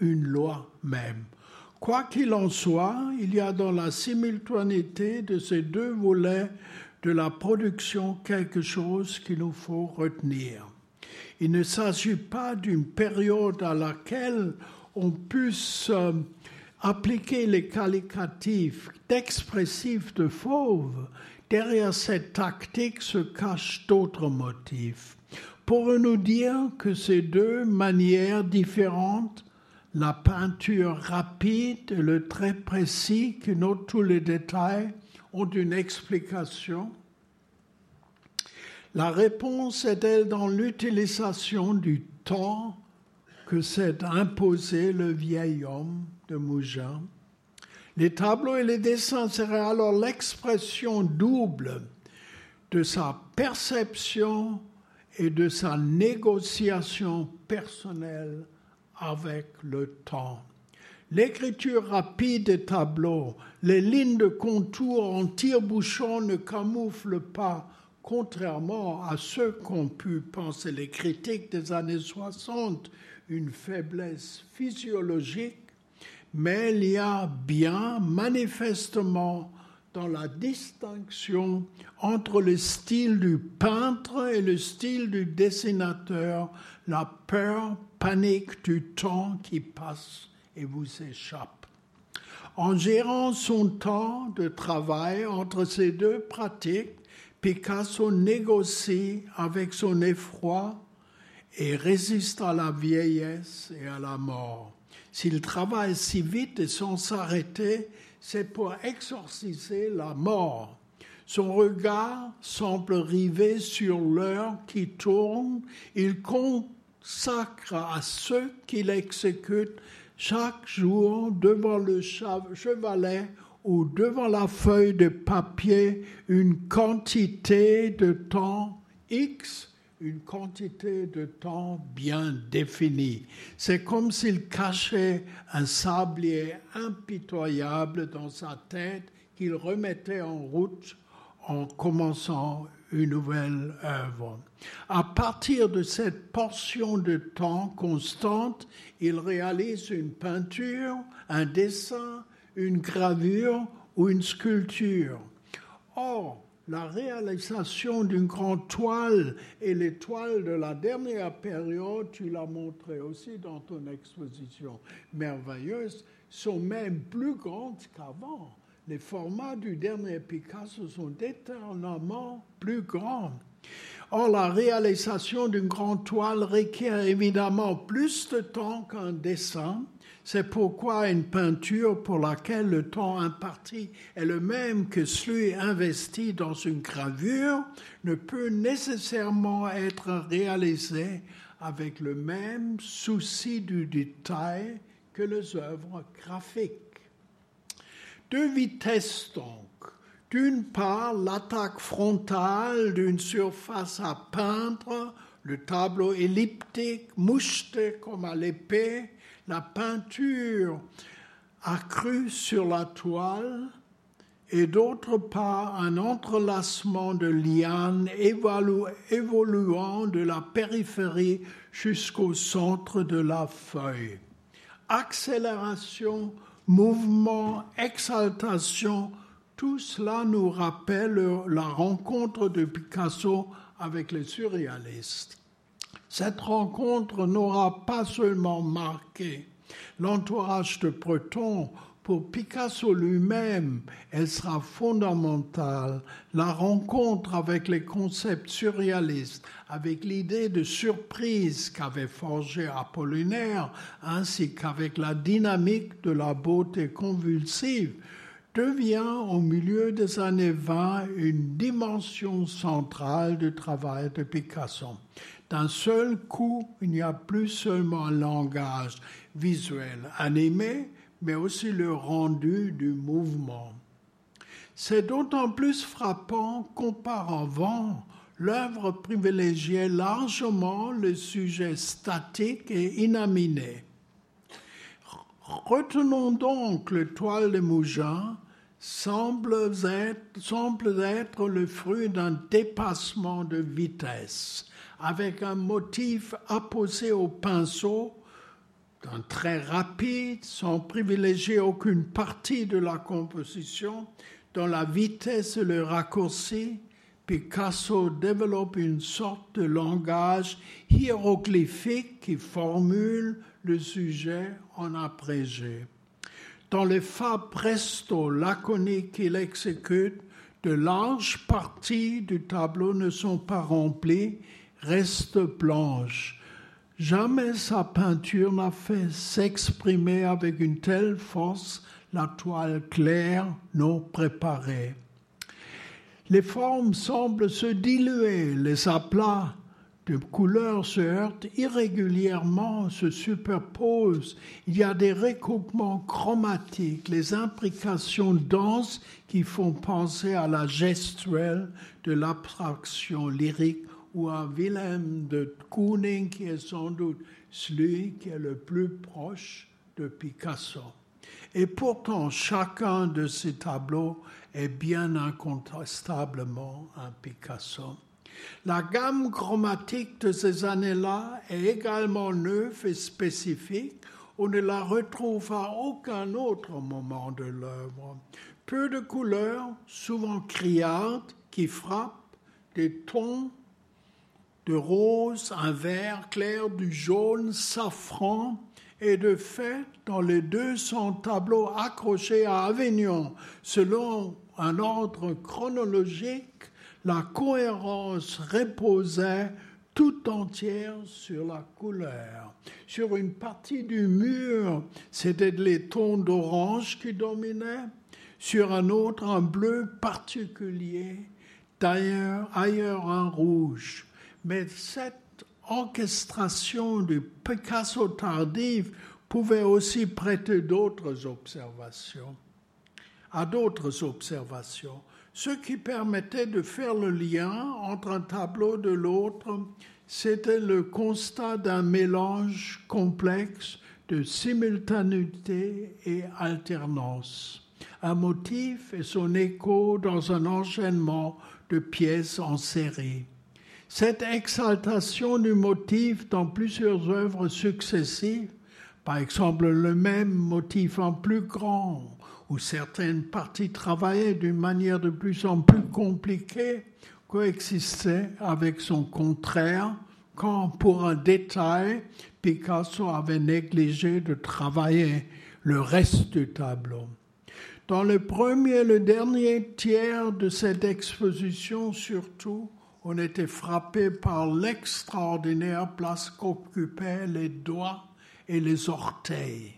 une loi même. Quoi qu'il en soit, il y a dans la simultanéité de ces deux volets de la production quelque chose qu'il nous faut retenir. Il ne s'agit pas d'une période à laquelle on puisse euh, appliquer les qualificatifs d'expressif de fauve. Derrière cette tactique se cachent d'autres motifs. Pourrons-nous dire que ces deux manières différentes, la peinture rapide et le trait précis qui note tous les détails, ont une explication La réponse est-elle dans l'utilisation du temps que s'est imposé le vieil homme de Mougin Les tableaux et les dessins seraient alors l'expression double de sa perception et de sa négociation personnelle avec le temps. L'écriture rapide des tableaux, les lignes de contour en tire-bouchon ne camouflent pas, contrairement à ce qu'ont pu penser les critiques des années 60, une faiblesse physiologique, mais il y a bien manifestement dans la distinction entre le style du peintre et le style du dessinateur la peur panique du temps qui passe et vous échappe. En gérant son temps de travail entre ces deux pratiques, Picasso négocie avec son effroi et résiste à la vieillesse et à la mort. S'il travaille si vite et sans s'arrêter, c'est pour exorciser la mort. Son regard semble rivé sur l'heure qui tourne. Il consacre à ceux qu'il exécute chaque jour devant le chevalet ou devant la feuille de papier une quantité de temps X, une quantité de temps bien définie. C'est comme s'il cachait un sablier impitoyable dans sa tête qu'il remettait en route en commençant une nouvelle œuvre. À partir de cette portion de temps constante, il réalise une peinture, un dessin, une gravure ou une sculpture. Or, la réalisation d'une grande toile et les toiles de la dernière période, tu l'as montré aussi dans ton exposition merveilleuse, sont même plus grandes qu'avant. Les formats du dernier Picasso sont éternellement plus grands. Or, la réalisation d'une grande toile requiert évidemment plus de temps qu'un dessin, c'est pourquoi une peinture pour laquelle le temps imparti est le même que celui investi dans une gravure ne peut nécessairement être réalisée avec le même souci du détail que les œuvres graphiques. Deux vitesses donc. D'une part, l'attaque frontale d'une surface à peindre, le tableau elliptique moucheté comme à l'épée, la peinture accrue sur la toile et d'autre part un entrelacement de lianes évoluant de la périphérie jusqu'au centre de la feuille. Accélération, mouvement, exaltation, tout cela nous rappelle la rencontre de Picasso avec les surréalistes. Cette rencontre n'aura pas seulement marqué l'entourage de Breton, pour Picasso lui-même, elle sera fondamentale. La rencontre avec les concepts surréalistes, avec l'idée de surprise qu'avait forgé Apollinaire, ainsi qu'avec la dynamique de la beauté convulsive, devient au milieu des années 20 une dimension centrale du travail de Picasso. D'un seul coup, il n'y a plus seulement un langage visuel animé, mais aussi le rendu du mouvement. C'est d'autant plus frappant qu'auparavant, l'œuvre privilégiait largement le sujet statique et inaminé. Retenons donc le toile de Mougin, semble être, semble être le fruit d'un dépassement de vitesse avec un motif apposé au pinceau, d'un trait rapide, sans privilégier aucune partie de la composition, dans la vitesse le raccourci, Picasso développe une sorte de langage hiéroglyphique qui formule le sujet en abrégé. Dans les fa presto laconiques qu'il exécute, de larges parties du tableau ne sont pas remplies reste blanche. Jamais sa peinture n'a fait s'exprimer avec une telle force la toile claire non préparée. Les formes semblent se diluer, les aplats de couleurs se heurtent irrégulièrement, se superposent. Il y a des recoupements chromatiques, les implications denses qui font penser à la gestuelle de l'abstraction lyrique ou à Wilhelm de Kooning, qui est sans doute celui qui est le plus proche de Picasso. Et pourtant, chacun de ces tableaux est bien incontestablement un Picasso. La gamme chromatique de ces années-là est également neuve et spécifique. On ne la retrouve à aucun autre moment de l'œuvre. Peu de couleurs, souvent criardes, qui frappent, des tons de rose, un vert clair, du jaune, safran, et de fait, dans les 200 tableaux accrochés à Avignon, selon un ordre chronologique, la cohérence reposait tout entière sur la couleur. Sur une partie du mur, c'était les tons d'orange qui dominaient. Sur un autre, un bleu particulier. D'ailleurs, ailleurs, un rouge. Mais cette orchestration du Picasso tardif pouvait aussi prêter d'autres observations, à d'autres observations ce qui permettait de faire le lien entre un tableau de l'autre, c'était le constat d'un mélange complexe de simultanéité et alternance. Un motif et son écho dans un enchaînement de pièces en série. Cette exaltation du motif dans plusieurs œuvres successives, par exemple le même motif en plus grand où certaines parties travaillaient d'une manière de plus en plus compliquée, coexistaient avec son contraire, quand pour un détail, Picasso avait négligé de travailler le reste du tableau. Dans le premier et le dernier tiers de cette exposition, surtout, on était frappé par l'extraordinaire place qu'occupaient les doigts et les orteils.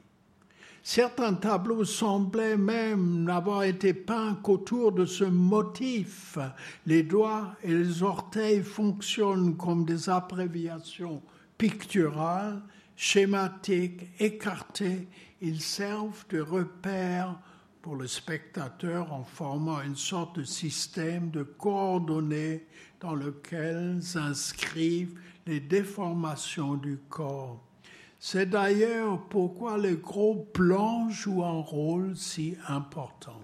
Certains tableaux semblaient même n'avoir été peints qu'autour de ce motif. Les doigts et les orteils fonctionnent comme des abréviations picturales, schématiques, écartées. Ils servent de repère pour le spectateur en formant une sorte de système de coordonnées dans lequel s'inscrivent les déformations du corps. C'est d'ailleurs pourquoi les gros plans jouent un rôle si important.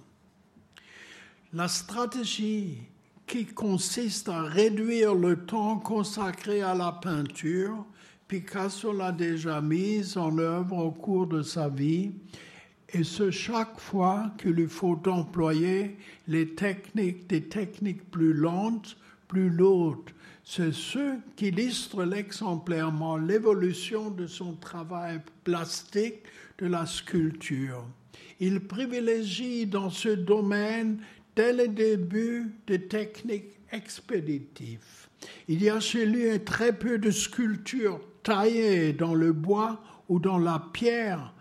La stratégie qui consiste à réduire le temps consacré à la peinture, Picasso l'a déjà mise en œuvre au cours de sa vie, et ce chaque fois qu'il lui faut employer les techniques, des techniques plus lentes, plus lourdes, c'est ce qui illustre l'exemplairement l'évolution de son travail plastique de la sculpture. Il privilégie dans ce domaine, dès le début, des techniques expéditives. Il y a chez lui très peu de sculptures taillées dans le bois ou dans la pierre.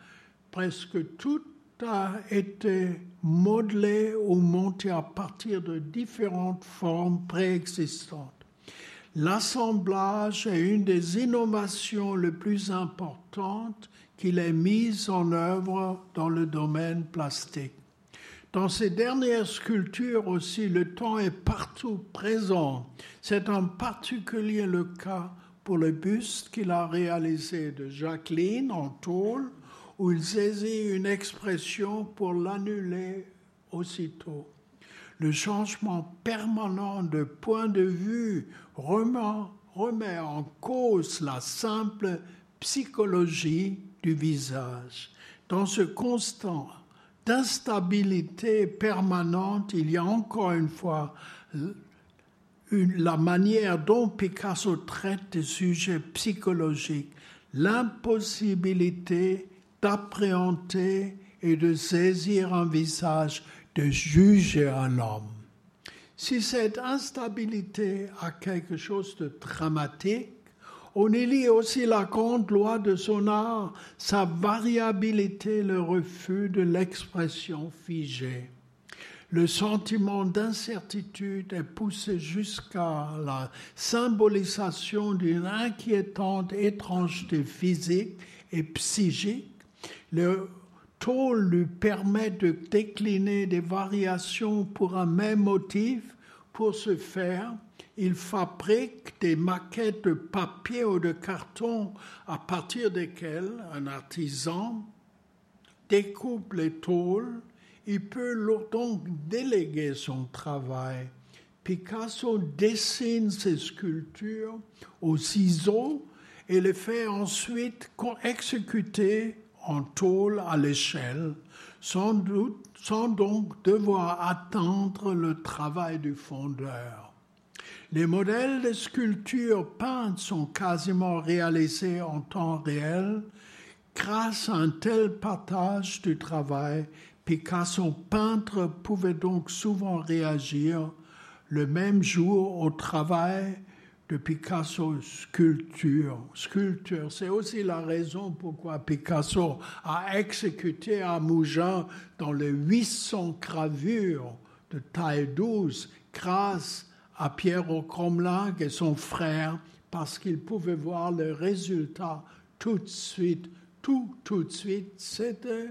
Presque tout a été modelé ou monté à partir de différentes formes préexistantes. L'assemblage est une des innovations les plus importantes qu'il ait mises en œuvre dans le domaine plastique. Dans ces dernières sculptures aussi, le temps est partout présent. C'est en particulier le cas pour le buste qu'il a réalisé de Jacqueline en tôle, où il saisit une expression pour l'annuler aussitôt le changement permanent de point de vue remet, en cause la simple psychologie du visage. Dans ce constant d'instabilité permanente, il y a encore une fois la manière dont Picasso traite des sujets psychologiques, l'impossibilité d'appréhender et de saisir un visage de juger un homme. Si cette instabilité a quelque chose de dramatique, on y lit aussi la grande loi de son art, sa variabilité, le refus de l'expression figée. Le sentiment d'incertitude est poussé jusqu'à la symbolisation d'une inquiétante étrangeté physique et psychique. Le tôle lui permet de décliner des variations pour un même motif. Pour ce faire, il fabrique des maquettes de papier ou de carton à partir desquelles un artisan découpe les tôles. Il peut donc déléguer son travail. Picasso dessine ses sculptures au ciseau et les fait ensuite exécuter en tôle à l'échelle, sans, doute, sans donc devoir attendre le travail du fondeur. Les modèles de sculptures peintes sont quasiment réalisés en temps réel. Grâce à un tel partage du travail, Picasso peintre pouvait donc souvent réagir le même jour au travail de Picasso sculpture. Sculpture, c'est aussi la raison pourquoi Picasso a exécuté à Mougins dans les 800 gravures de taille 12 grâce à Pierre Cromlin et son frère parce qu'il pouvait voir le résultat tout de suite. Tout, tout de suite, c'était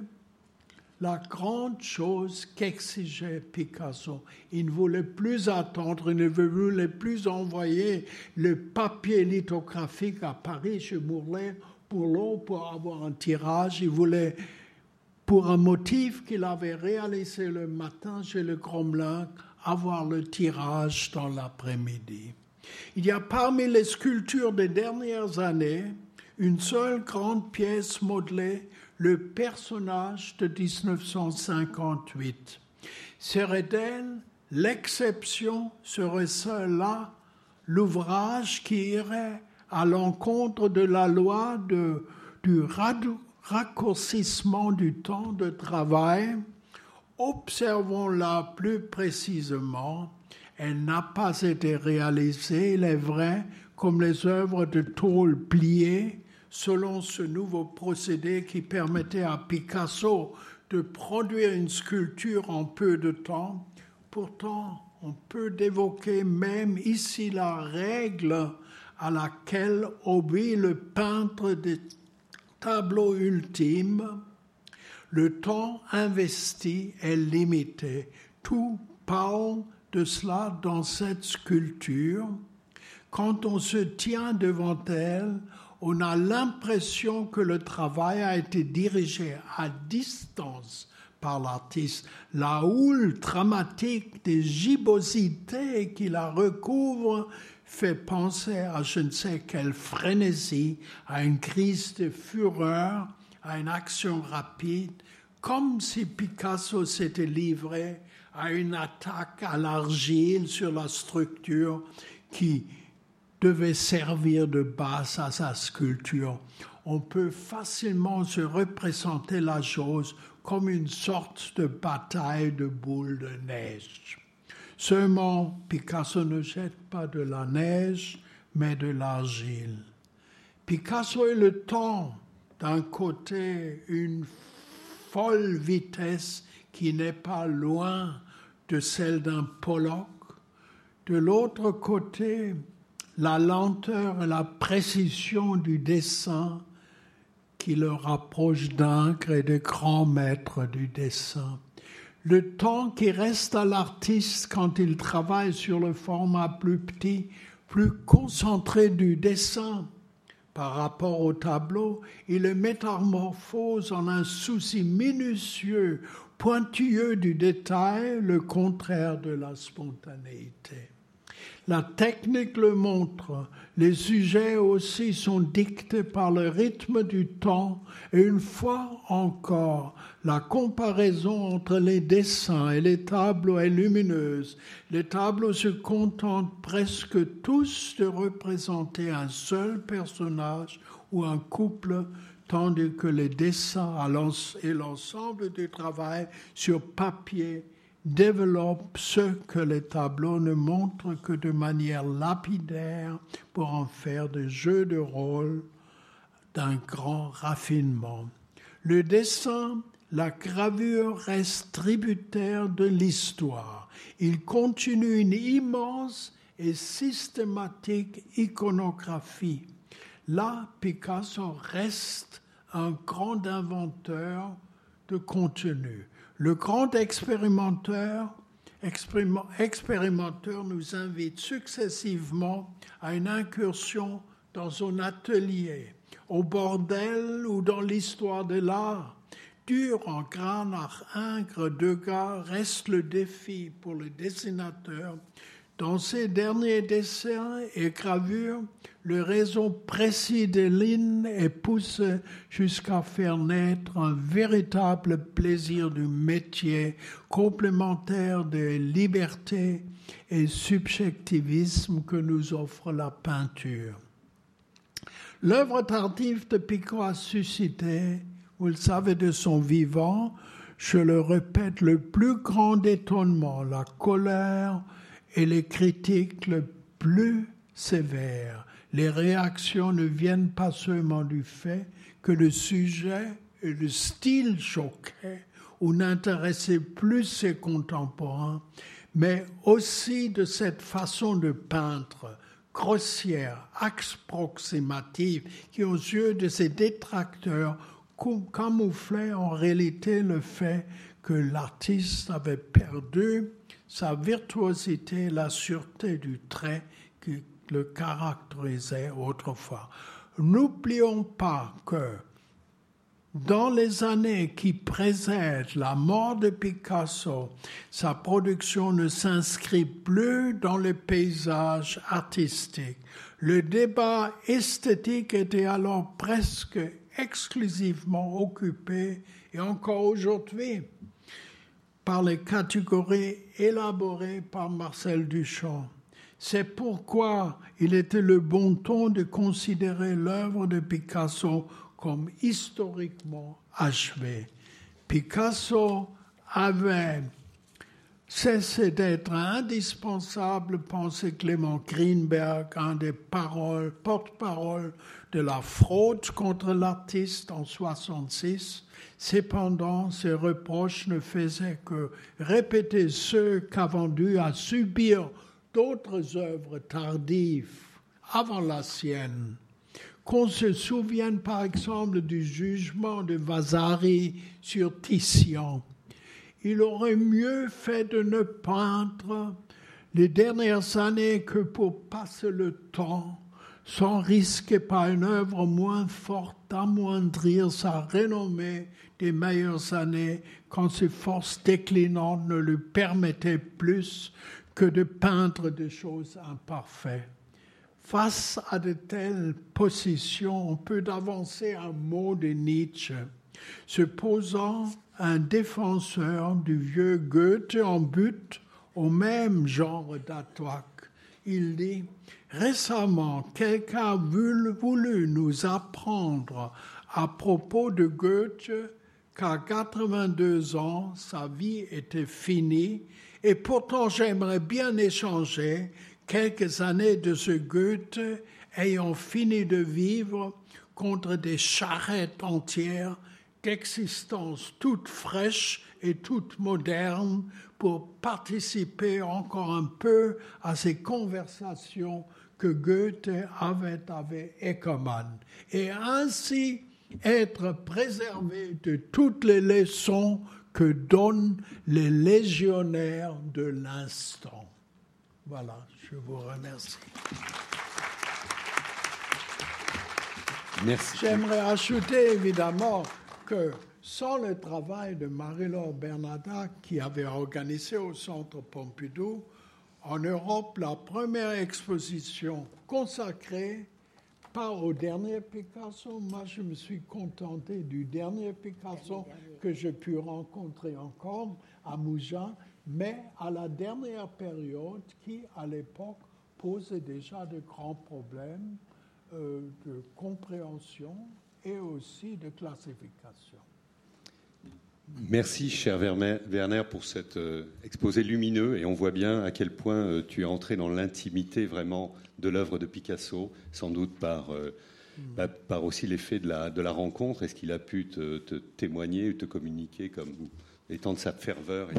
la grande chose qu'exigeait Picasso. Il ne voulait plus attendre, il ne voulait plus envoyer le papier lithographique à Paris chez Bourlet pour l'eau, pour avoir un tirage. Il voulait, pour un motif qu'il avait réalisé le matin chez le Cromlin, avoir le tirage dans l'après-midi. Il y a parmi les sculptures des dernières années une seule grande pièce modelée le personnage de 1958. Serait-elle l'exception Serait cela l'ouvrage qui irait à l'encontre de la loi de, du raccourcissement du temps de travail Observons-la plus précisément. Elle n'a pas été réalisée, il est vrai, comme les œuvres de tôle pliées selon ce nouveau procédé qui permettait à Picasso de produire une sculpture en peu de temps. Pourtant, on peut évoquer même ici la règle à laquelle obéit le peintre des tableaux ultimes. Le temps investi est limité. Tout parle de cela dans cette sculpture. Quand on se tient devant elle, on a l'impression que le travail a été dirigé à distance par l'artiste. La houle dramatique des gibbosités qui la recouvrent fait penser à je ne sais quelle frénésie, à une crise de fureur, à une action rapide, comme si Picasso s'était livré à une attaque à l'argile sur la structure qui devait servir de base à sa sculpture. On peut facilement se représenter la chose comme une sorte de bataille de boules de neige. Seulement, Picasso ne jette pas de la neige, mais de l'argile. Picasso est le temps, d'un côté, une folle vitesse qui n'est pas loin de celle d'un Pollock, de l'autre côté, la lenteur et la précision du dessin qui le rapproche d'encre et de grands maîtres du dessin. Le temps qui reste à l'artiste quand il travaille sur le format plus petit, plus concentré du dessin par rapport au tableau, il le métamorphose en un souci minutieux, pointilleux du détail, le contraire de la spontanéité. La technique le montre. Les sujets aussi sont dictés par le rythme du temps et une fois encore, la comparaison entre les dessins et les tableaux est lumineuse. Les tableaux se contentent presque tous de représenter un seul personnage ou un couple tandis que les dessins et l'ensemble du travail sur papier développe ce que les tableaux ne montrent que de manière lapidaire pour en faire des jeux de rôle d'un grand raffinement. Le dessin, la gravure reste tributaire de l'histoire. Il continue une immense et systématique iconographie. Là, Picasso reste un grand inventeur de contenu. Le grand expérimenteur, nous invite successivement à une incursion dans son atelier, au bordel ou dans l'histoire de l'art. Dur en grand ingre, Degas reste le défi pour le dessinateur dans ses derniers dessins et gravures, le réseau précis des lignes est poussé jusqu'à faire naître un véritable plaisir du métier, complémentaire des libertés et subjectivisme que nous offre la peinture. L'œuvre tardive de Picot a suscité, vous le savez de son vivant, je le répète, le plus grand étonnement, la colère, et les critiques le plus sévère. Les réactions ne viennent pas seulement du fait que le sujet et le style choquaient ou n'intéressaient plus ses contemporains, mais aussi de cette façon de peindre grossière, approximative, qui aux yeux de ses détracteurs camouflait en réalité le fait que l'artiste avait perdu sa virtuosité, la sûreté du trait qui le caractérisait autrefois. N'oublions pas que dans les années qui précèdent la mort de Picasso, sa production ne s'inscrit plus dans le paysage artistique. Le débat esthétique était alors presque exclusivement occupé, et encore aujourd'hui, par les catégories élaborées par Marcel Duchamp. C'est pourquoi il était le bon ton de considérer l'œuvre de Picasso comme historiquement achevée. Picasso avait cessé d'être indispensable, pensait Clément Greenberg, un des porte-paroles de la fraude contre l'artiste en 66. Cependant, ces reproches ne faisaient que répéter ceux qu'avant dû à subir d'autres œuvres tardives avant la sienne. Qu'on se souvienne par exemple du jugement de Vasari sur Titian. Il aurait mieux fait de ne peindre les dernières années que pour passer le temps sans risquer par une œuvre moins forte d'amoindrir sa renommée des meilleures années quand ses forces déclinantes ne lui permettaient plus que de peindre des choses imparfaites. Face à de telles positions, on peut avancer un mot de Nietzsche, se posant un défenseur du vieux Goethe en but au même genre d'attaque. Il dit Récemment, quelqu'un a voulu nous apprendre à propos de Goethe qu'à 82 ans, sa vie était finie, et pourtant j'aimerais bien échanger quelques années de ce Goethe ayant fini de vivre contre des charrettes entières d'existence toute fraîche et toute moderne pour participer encore un peu à ces conversations que Goethe avait avec Eckermann et ainsi être préservé de toutes les leçons que donnent les légionnaires de l'instant. Voilà, je vous remercie. Merci. J'aimerais ajouter évidemment que sans le travail de Marie-Laure Bernada qui avait organisé au Centre Pompidou en Europe la première exposition consacrée pas au dernier Picasso. Moi, je me suis contenté du dernier Picasso que j'ai pu rencontrer encore à Mougins mais à la dernière période qui, à l'époque, posait déjà de grands problèmes euh, de compréhension et aussi de classification. Merci, cher Werner, pour cet euh, exposé lumineux. Et on voit bien à quel point euh, tu es entré dans l'intimité vraiment de l'œuvre de Picasso, sans doute par, mm. bah, par aussi l'effet de la, de la rencontre. Est-ce qu'il a pu te, témoigner ou te communiquer comme étant de sa ferveur et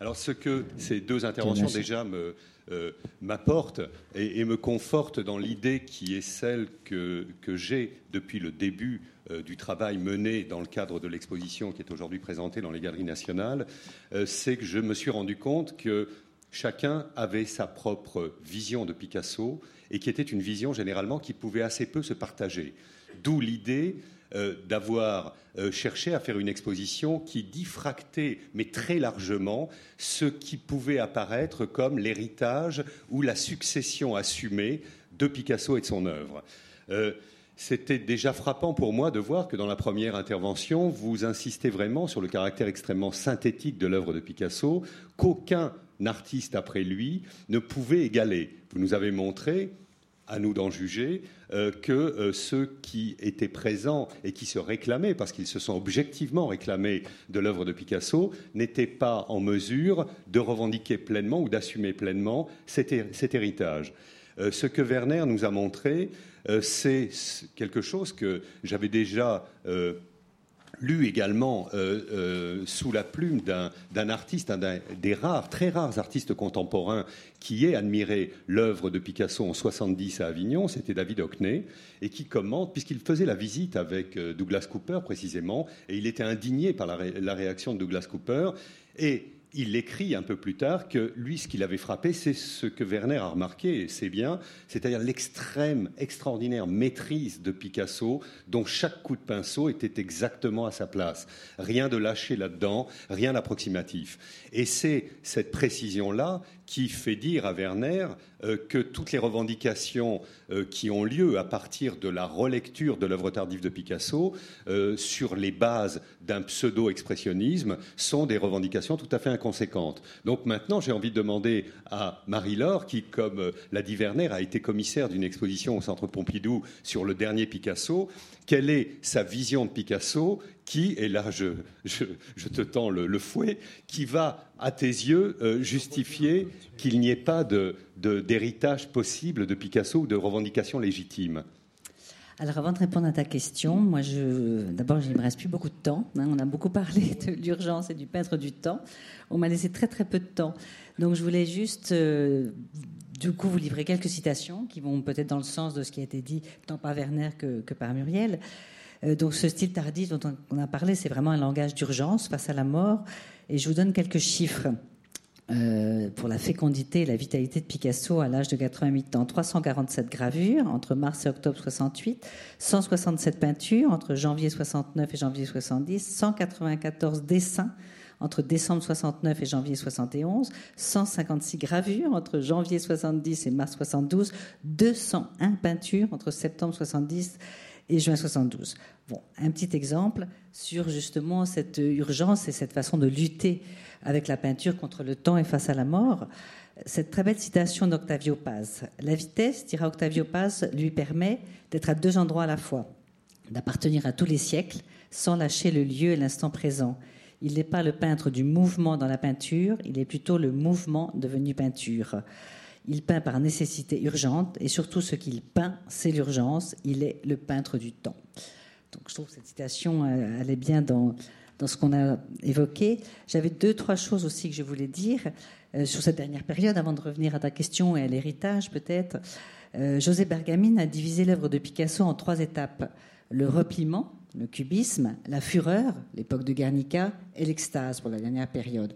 alors ce que ces deux interventions déjà me, euh, m'apportent et, me confortent dans l'idée qui est celle que, que j'ai depuis le début euh, du travail mené dans le cadre de l'exposition qui est aujourd'hui présentée dans les galeries nationales, euh, c'est que je me suis rendu compte que chacun avait sa propre vision de Picasso et qui était une vision généralement qui pouvait assez peu se partager. D'où l'idée euh, d'avoir euh, cherché à faire une exposition qui diffractait, mais très largement, ce qui pouvait apparaître comme l'héritage ou la succession assumée de Picasso et de son œuvre. Euh, c'était déjà frappant pour moi de voir que dans la première intervention, vous insistez vraiment sur le caractère extrêmement synthétique de l'œuvre de Picasso, qu'aucun artiste après lui ne pouvait égaler. Vous nous avez montré à nous d'en juger, euh, que euh, ceux qui étaient présents et qui se réclamaient, parce qu'ils se sont objectivement réclamés de l'œuvre de Picasso, n'étaient pas en mesure de revendiquer pleinement ou d'assumer pleinement cet, cet héritage. ce que Werner nous a montré, c'est quelque chose que j'avais déjà lu également euh, euh, sous la plume d'un artiste, un des rares, très rares artistes contemporains qui ait admiré l'œuvre de Picasso en 70 à Avignon, c'était David Hockney, et qui commente, puisqu'il faisait la visite avec euh, Douglas Cooper précisément, et il était indigné par la, la réaction de Douglas Cooper, et il écrit un peu plus tard que lui, ce qu'il avait frappé, c'est ce que Werner a remarqué, et c'est bien, c'est-à-dire l'extrême, extraordinaire maîtrise de Picasso, dont chaque coup de pinceau était exactement à sa place. Rien de lâché là-dedans, rien d'approximatif. Et c'est cette précision-là qui fait dire à Werner euh, que toutes les revendications euh, qui ont lieu à partir de la relecture de l'œuvre tardive de Picasso euh, sur les bases d'un pseudo-expressionnisme sont des revendications tout à fait inconséquentes. Donc maintenant, j'ai envie de demander à Marie-Laure, qui, comme l'a dit Werner, a été commissaire d'une exposition au Centre Pompidou sur le dernier Picasso, quelle est sa vision de Picasso qui, et là je, te tends le, fouet, qui va, à tes yeux, euh, justifier qu'il n'y ait pas d'héritage de, possible de Picasso ou de revendication légitime alors avant de répondre à ta question, moi je d'abord il me reste plus beaucoup de temps. Hein. on a beaucoup parlé (laughs) de l'urgence et du peintre du temps. On m'a laissé très très peu de temps. Donc je voulais juste euh, du coup vous livrer quelques citations qui vont peut-être dans le sens de ce qui a été dit tant par Werner que par Muriel. Euh, donc ce style tardif dont on a parlé, c'est vraiment un langage d'urgence face à la mort. Et je vous donne quelques chiffres. Euh, pour la fécondité et la vitalité de Picasso à l'âge de 88 ans. 347 gravures entre mars et octobre 68, 167 peintures entre janvier 69 et janvier 70, 194 dessins entre décembre 69 et janvier 71, 156 gravures entre janvier 70 et mars 72, 201 peintures entre septembre 70 et juin 72. Bon, un petit exemple sur justement cette urgence et cette façon de lutter avec la peinture contre le temps et face à la mort. Cette très belle citation d'Octavio Paz. La vitesse, dira Octavio Paz, lui permet d'être à deux endroits à la fois, d'appartenir à tous les siècles sans lâcher le lieu et l'instant présent. Il n'est pas le peintre du mouvement dans la peinture, il est plutôt le mouvement devenu peinture. Il peint par nécessité urgente et surtout ce qu'il peint, c'est l'urgence. Il est le peintre du temps. Donc je trouve que cette citation, euh, elle est bien dans, dans ce qu'on a évoqué. J'avais deux, trois choses aussi que je voulais dire euh, sur cette dernière période, avant de revenir à ta question et à l'héritage peut-être. Euh, José Bergamine a divisé l'œuvre de Picasso en trois étapes. Le repliement, le cubisme, la fureur, l'époque de Guernica, et l'extase pour la dernière période.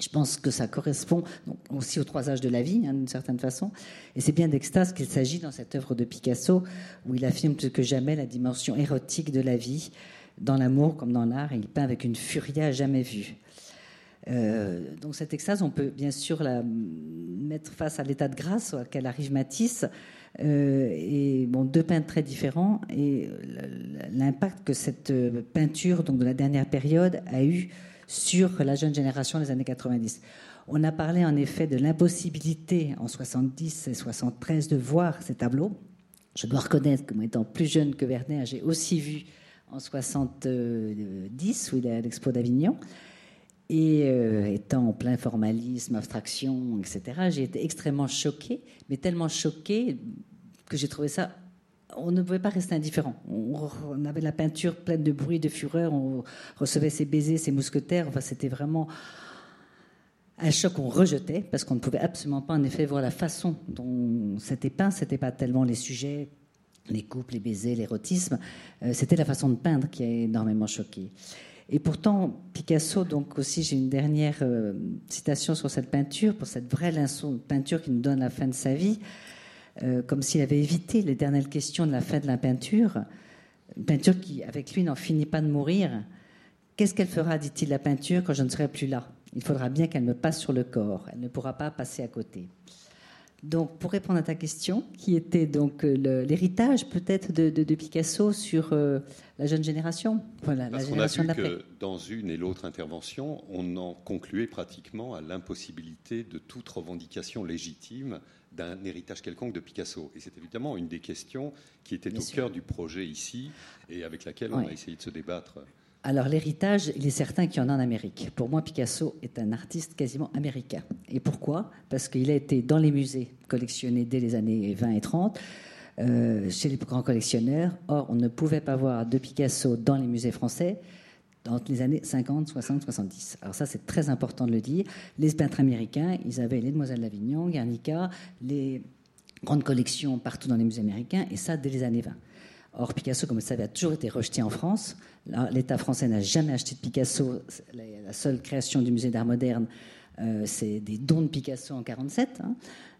Je pense que ça correspond aussi aux trois âges de la vie, hein, d'une certaine façon. Et c'est bien d'extase qu'il s'agit dans cette œuvre de Picasso, où il affirme plus que jamais la dimension érotique de la vie, dans l'amour comme dans l'art, et il peint avec une furia jamais vue. Euh, donc cette extase, on peut bien sûr la mettre face à l'état de grâce auquel arrive Matisse, euh, et bon, deux peintres très différents, et l'impact que cette peinture donc de la dernière période a eu sur la jeune génération des années 90. On a parlé en effet de l'impossibilité en 70 et 73 de voir ces tableaux. Je dois reconnaître que étant plus jeune que Werner, j'ai aussi vu en 70, où il est à l'Expo d'Avignon. Et euh, étant en plein formalisme, abstraction, etc., j'ai été extrêmement choquée, mais tellement choquée que j'ai trouvé ça on ne pouvait pas rester indifférent. On, avait la peinture pleine de bruit, de fureur, on recevait ses baisers, ses mousquetaires. Enfin, c'était vraiment un choc qu'on rejetait parce qu'on ne pouvait absolument pas, en effet, voir la façon dont c'était peint. C'était pas tellement les sujets, les couples, les baisers, l'érotisme. Euh, c'était la façon de peindre qui a énormément choqué. Et pourtant, Picasso, donc aussi, j'ai une dernière euh, citation sur cette peinture, pour cette vraie peinture qui nous donne la fin de sa vie. Euh, comme s'il avait évité l'éternelle question de la fin de la peinture, une peinture qui, avec lui, n'en finit pas de mourir. Qu'est-ce qu'elle fera, dit-il, la peinture, quand je ne serai plus là? Il faudra bien qu'elle me passe sur le corps. Elle ne pourra pas passer à côté. Donc, pour répondre à ta question, qui était donc euh, l'héritage peut-être de, Picasso sur euh, la jeune génération, voilà, la génération a vu que dans une et l'autre intervention, on en concluait pratiquement à l'impossibilité de toute revendication légitime d'un héritage quelconque de Picasso. Et c'est évidemment une des questions qui était au cœur du projet ici et avec laquelle on a essayé de se débattre Alors l'héritage, il est certain qu'il y en a en Amérique. Pour moi, Picasso est un artiste quasiment américain. Et pourquoi? Parce qu'il a été dans les musées collectionné dès les années 20 et 30 euh, chez les grands collectionneurs. Or, on ne pouvait pas voir de Picasso dans les musées français dans les années 50, 60, 70. Alors ça, c'est très important de le dire. Les peintres américains, ils avaient les Demoiselles d'Avignon, Guernica, les grandes collections partout dans les musées américains, et ça dès les années 20. Or, Picasso, comme vous le savez, a toujours été rejeté en France. L'État français n'a jamais acheté de Picasso. La seule création du musée d'art moderne, euh, c'est des dons de Picasso en 1947. Hein.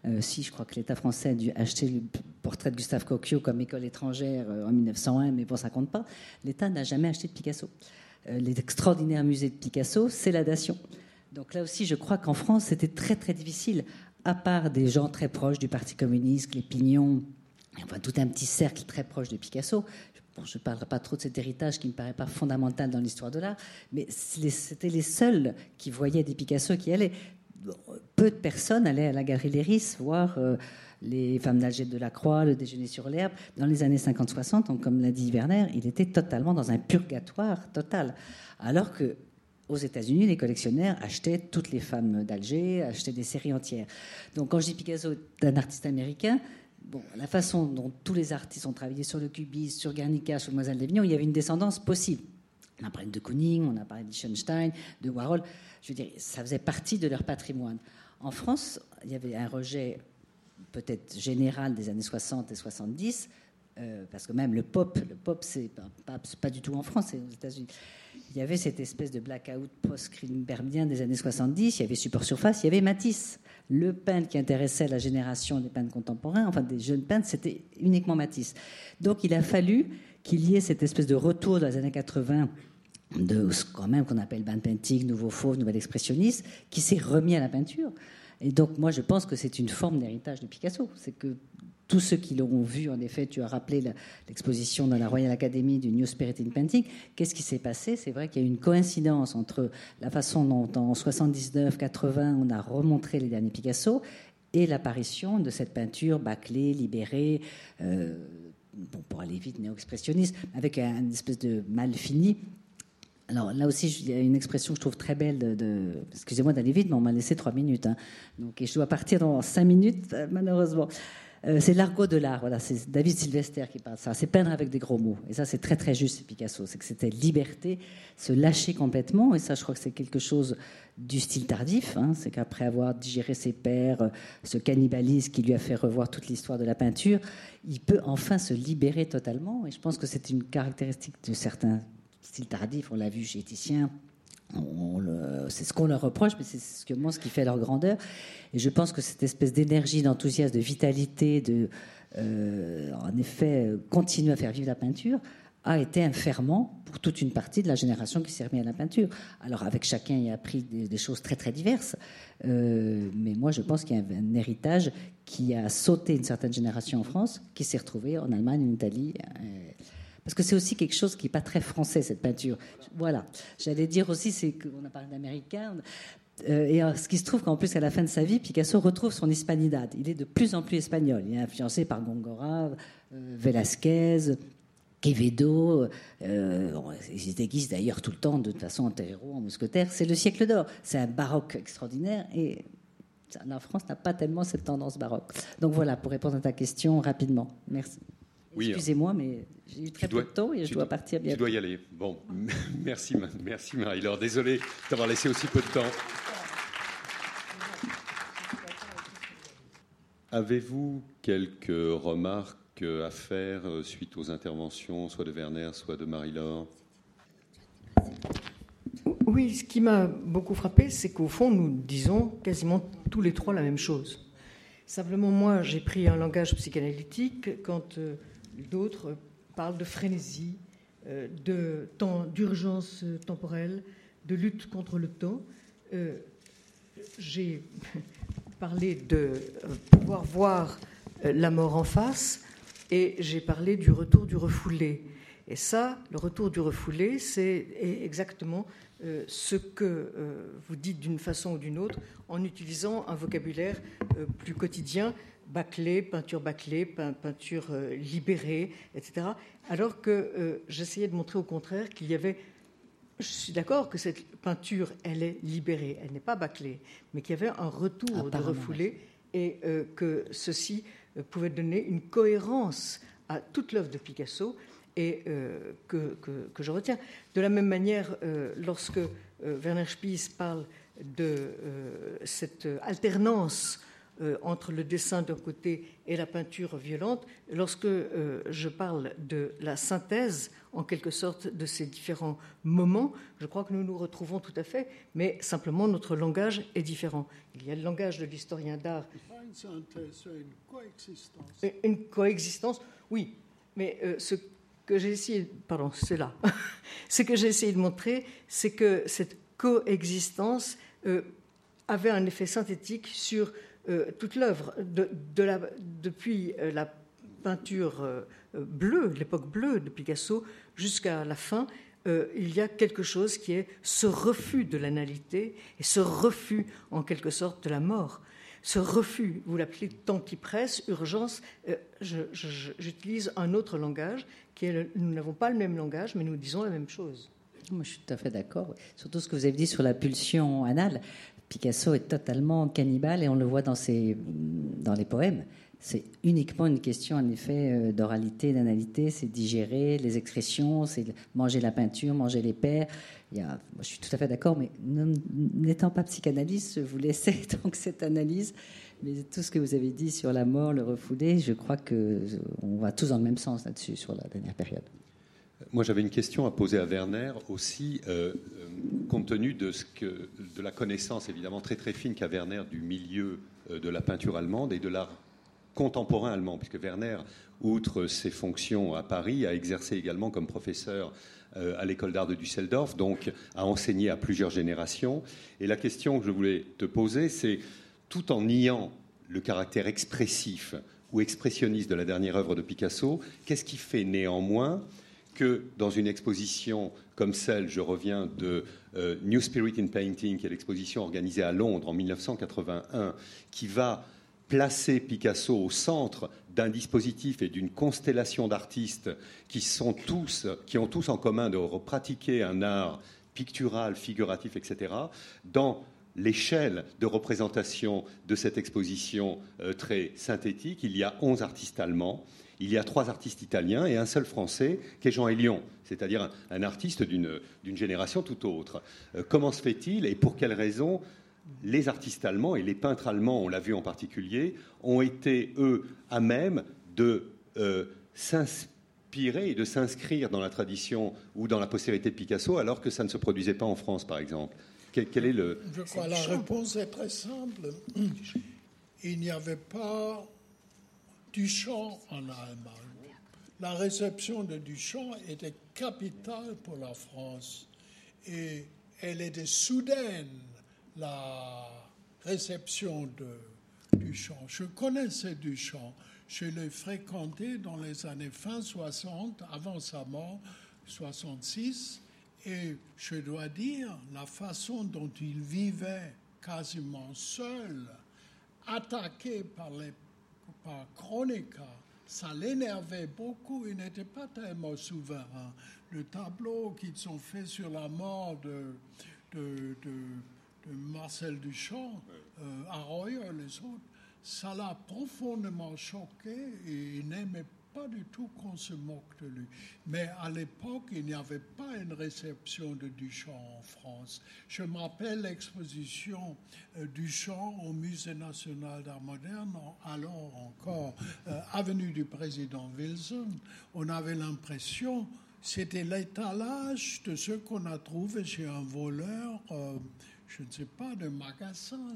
Euh, si, je crois que l'État français a dû acheter le portrait de Gustave Cocchio comme école étrangère euh, en 1901, mais bon, ça compte pas. L'État n'a jamais acheté de Picasso. Les extraordinaires musées de Picasso, c'est la dation. Donc là aussi, je crois qu'en France, c'était très très difficile, à part des gens très proches du Parti communiste, les Pignons, enfin tout un petit cercle très proche de Picasso. je ne parlerai pas trop de cet héritage qui ne me paraît pas fondamental dans l'histoire de l'art, mais c'était les seuls qui voyaient des Picasso qui allaient. Peu de personnes allaient à la galerie Léris voir euh, les femmes d'Alger de la Croix, le déjeuner sur l'herbe. Dans les années 50-60, comme l'a dit Werner, il était totalement dans un purgatoire total. Alors que aux États-Unis, les collectionneurs achetaient toutes les femmes d'Alger, achetaient des séries entières. Donc quand je dis Picasso est un artiste américain, la façon dont tous les artistes ont travaillé sur le cubisme, sur Guernica, sur Mademoiselle d'Avignon, il y avait une descendance possible. On a parlé de Kooning, on a parlé d'Eisenstein, de Warhol. Je veux dire, ça faisait partie de leur patrimoine. En France, il y avait un rejet peut-être général des années 60 et 70, euh, parce que même le pop, le pop, c'est pas, pas, du tout en France, c'est aux États-Unis. Il y avait cette espèce de blackout post-Grimbergien des années 70, il y avait Support Surface, il y avait Matisse le peintre qui intéressait la génération des peintres contemporains, enfin des jeunes peintres, c'était uniquement Matisse. Donc il a fallu qu'il y ait cette espèce de retour dans les années 80 de ce qu'on appelle band painting, nouveau fauve, nouvel expressionniste, qui s'est remis à la peinture. Et donc moi je pense que c'est une forme d'héritage de Picasso. C'est que tous ceux qui l'ont vu, en effet, tu as rappelé l'exposition dans la Royal Academy du New Spirit in Painting. Qu'est-ce qui s'est passé? C'est vrai qu'il y a eu une coïncidence entre la façon dont en 79-80 on a remontré les derniers Picasso et l'apparition de cette peinture bâclée, libérée, euh, bon, pour aller vite, néo-expressionniste, avec un, espèce de mal fini alors là aussi, il y a une expression que je trouve très belle de. Excusez-moi d'aller vite, mais on m'a laissé trois minutes. Hein. Donc, et je dois partir dans cinq minutes, malheureusement. Euh, c'est l'argot de l'art. Voilà, c'est David Sylvester qui parle de ça. C'est peindre avec des gros mots. Et ça, c'est très très juste, Picasso. C'est que c'était liberté, se lâcher complètement. Et ça, je crois que c'est quelque chose du style tardif. Hein. C'est qu'après avoir digéré ses pères, euh, ce cannibalisme qui lui a fait revoir toute l'histoire de la peinture, il peut enfin se libérer totalement. Et je pense que c'est une caractéristique de certains styles tardifs. On l'a vu chez Titien, c'est ce qu'on leur reproche, mais c'est ce, ce qui fait leur grandeur. Et je pense que cette espèce d'énergie, d'enthousiasme, de vitalité, de, euh, en effet, continuer à faire vivre la peinture, a été un ferment pour toute une partie de la génération qui s'est remise à la peinture. Alors, avec chacun, il a appris des, choses très, très diverses. Euh, mais moi, je pense qu'il y a un, héritage qui a sauté une certaine génération en France, qui s'est retrouvé en Allemagne, en Italie. Euh, parce que c'est aussi quelque chose qui n'est pas très français, cette peinture. Voilà. J'allais dire aussi, c'est qu'on a parlé d'américain. Euh, et ce qui se trouve qu'en plus, à la fin de sa vie, Picasso retrouve son hispanidad. Il est de plus en plus espagnol. Il est influencé par Gongora, euh, Velázquez, Quevedo. Euh, il se déguise d'ailleurs tout le temps de façon en terreau, en mousquetaire. C'est le siècle d'or. C'est un baroque extraordinaire. Et la France n'a pas tellement cette tendance baroque. Donc voilà, pour répondre à ta question rapidement. Merci. Excusez-moi, mais j'ai eu très peu de temps et je dois, partir bientôt. Tu dois y aller. Bon, (laughs) merci, merci Marie-Laure. Désolé d'avoir laissé aussi peu de temps. Avez-vous quelques remarques à faire euh, suite aux interventions, soit de Werner, soit de Marie-Laure? Oui, ce qui m'a beaucoup frappé, c'est qu'au fond, nous disons quasiment tous les trois la même chose. Simplement, moi, j'ai pris un langage psychanalytique quand euh, D'autres parlent de frénésie, euh, de temps, d'urgence temporelle, de lutte contre le temps. Euh, j'ai (laughs) parlé de euh, pouvoir voir la mort en face et j'ai parlé du retour du refoulé. Et ça, le retour du refoulé, c'est exactement ce que vous dites d'une façon ou d'une autre en utilisant un vocabulaire plus quotidien bâclée, peinture bâclée, peinture euh, libérée, etc. Alors que euh, j'essayais de montrer au contraire qu'il y avait je suis d'accord que cette peinture, elle est libérée, elle n'est pas bâclée, mais qu'il y avait un retour de refoulé et euh, que ceci euh, pouvait donner une cohérence à toute l'œuvre de Picasso et euh, que, que, je retiens. De la même manière, lorsque Werner Spies parle de cette alternance euh, entre le dessin d'un côté et la peinture violente, lorsque euh, je parle de la synthèse, en quelque sorte, de ces différents moments, je crois que nous nous retrouvons tout à fait, mais simplement notre langage est différent. Il y a le langage de l'historien d'art. Une synthèse, une coexistence. Une coexistence, oui, mais euh, ce que j'ai essayé, pardon, c'est là. (laughs) ce que j'ai essayé de montrer, c'est que cette coexistence avait un effet synthétique sur euh, toute l'œuvre, de, depuis euh, la peinture euh, bleue, l'époque bleue de Picasso, jusqu'à la fin, il y a quelque chose qui est ce refus de l'analité et ce refus, en quelque sorte, de la mort. Ce refus, vous l'appelez temps qui presse, urgence, j'utilise un autre langage, qui est nous n'avons pas le même langage, mais nous disons la même chose. Moi, je suis tout à fait d'accord. Surtout ce que vous avez dit sur la pulsion anale. Picasso est totalement cannibale et on le voit dans, ses, dans les poèmes. C'est uniquement une question, en effet, euh, d'oralité, d'analité. C'est digérer les expressions, c'est manger la peinture, manger les pères. Je suis tout à fait d'accord, mais n'étant pas psychanalyste, je vous laissais (laughs) donc cette analyse. Mais tout ce que vous avez dit sur la mort, le refoulé, je crois qu'on va tous dans le même sens là-dessus sur la dernière période. Moi, j'avais une question à poser à Werner aussi, euh, euh, compte tenu de, de la connaissance évidemment très très fine qu'a Werner du milieu euh, de la peinture allemande et de l'art contemporain allemand, puisque Werner, outre ses fonctions à Paris, a exercé également comme professeur à l'école d'art de Düsseldorf, donc a enseigné à plusieurs générations. Et la question que je voulais te poser, c'est tout en niant le caractère expressif ou expressionniste de la dernière œuvre de Picasso, qu'est-ce qui fait néanmoins que dans une exposition comme celle, je reviens de euh, New Spirit in Painting, qui est l'exposition organisée à Londres en 1981, qui va placer Picasso au centre d'un dispositif et d'une constellation d'artistes qui, qui ont tous en commun de pratiquer un art pictural, figuratif, etc., dans l'échelle de représentation de cette exposition euh, très synthétique, il y a 11 artistes allemands il y a trois artistes italiens et un seul français, qui est Jean Hélion, c'est-à-dire un, artiste d'une génération tout autre. Euh, comment se fait-il et pour quelles raisons les artistes allemands et les peintres allemands, on l'a vu en particulier, ont été, eux, à même de euh, s'inspirer et de s'inscrire dans la tradition ou dans la postérité de Picasso, alors que ça ne se produisait pas en France, par exemple? Quel, est le... Je crois la réponse est très simple. Il n'y avait pas Duchamp en Allemagne. La réception de Duchamp était capitale pour la France et elle était soudaine, la réception de Duchamp. Je connaissais Duchamp, je l'ai fréquenté dans les années fin 60, avant sa mort, 66, et je dois dire, la façon dont il vivait quasiment seul, attaqué par les par Chronica, ça l'énervait beaucoup. Il n'était pas tellement souverain. Le tableau qu'ils ont fait sur la mort de, Marcel Duchamp, euh, et les autres, ça l'a profondément choqué et il n'aimait pas du tout qu'on se moque de lui. Mais à l'époque, il n'y avait pas une réception de Duchamp en France. Je me rappelle l'exposition euh, Duchamp au Musée national d'art moderne, alors encore euh, avenue du président Wilson. On avait l'impression c'était l'étalage de ce qu'on a trouvé chez un voleur, euh, je ne sais pas, de magasin,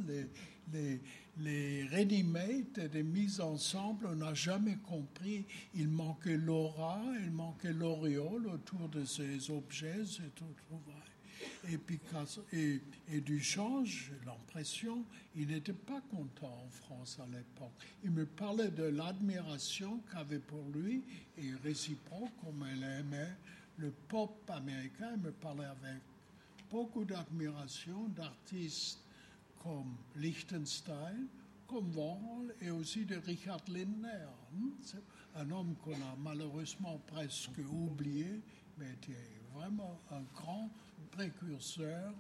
les, les ready-made, des mises ensemble, on n'a jamais compris. Il manquait l'aura, il manquait l'auréole autour de ces objets, ces trouvailles. Et, Picasso, et, et Duchamp, j'ai l'impression, il n'était pas content en France à l'époque. Il me parlait de l'admiration qu'avait pour lui, et réciproque, comme elle aimait le pop américain. Il me parlait avec beaucoup d'admiration d'artistes comme Liechtenstein, comme Warhol et aussi de Richard Lindner. Un homme qu'on a malheureusement presque oublié, mais était vraiment un grand précurseurs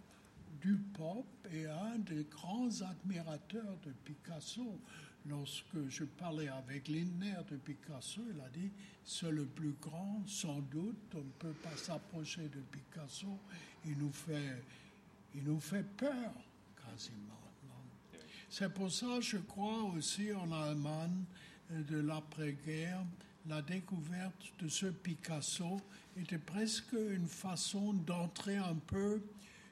du pop et un des grands admirateurs de Picasso. Lorsque je parlais avec Lindner de Picasso, il a dit c'est le plus grand, sans doute, on ne peut pas s'approcher de Picasso, il nous fait, il nous fait peur C'est pour ça, je crois aussi en Allemagne de l'après-guerre, la découverte de ce Picasso était presque une façon d'entrer un peu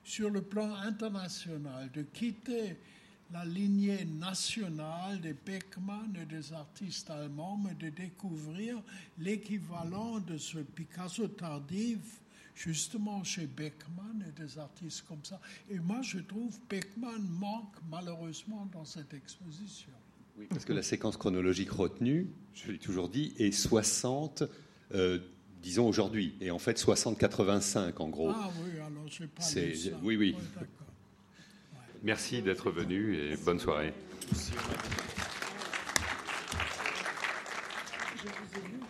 sur le plan international, de quitter la lignée nationale des Beckmann et des artistes allemands, mais de découvrir l'équivalent de ce Picasso tardif, justement chez Beckmann et des artistes comme ça. Et moi, je trouve Beckmann manque malheureusement dans cette exposition. Oui, parce que la séquence chronologique retenue, je l'ai toujours dit, est 60, euh, disons aujourd'hui, et en fait 60-85 en gros. Ah oui, alors j'ai pas lu ça. Oui, oui. Merci d'être venu et bonne soirée. Je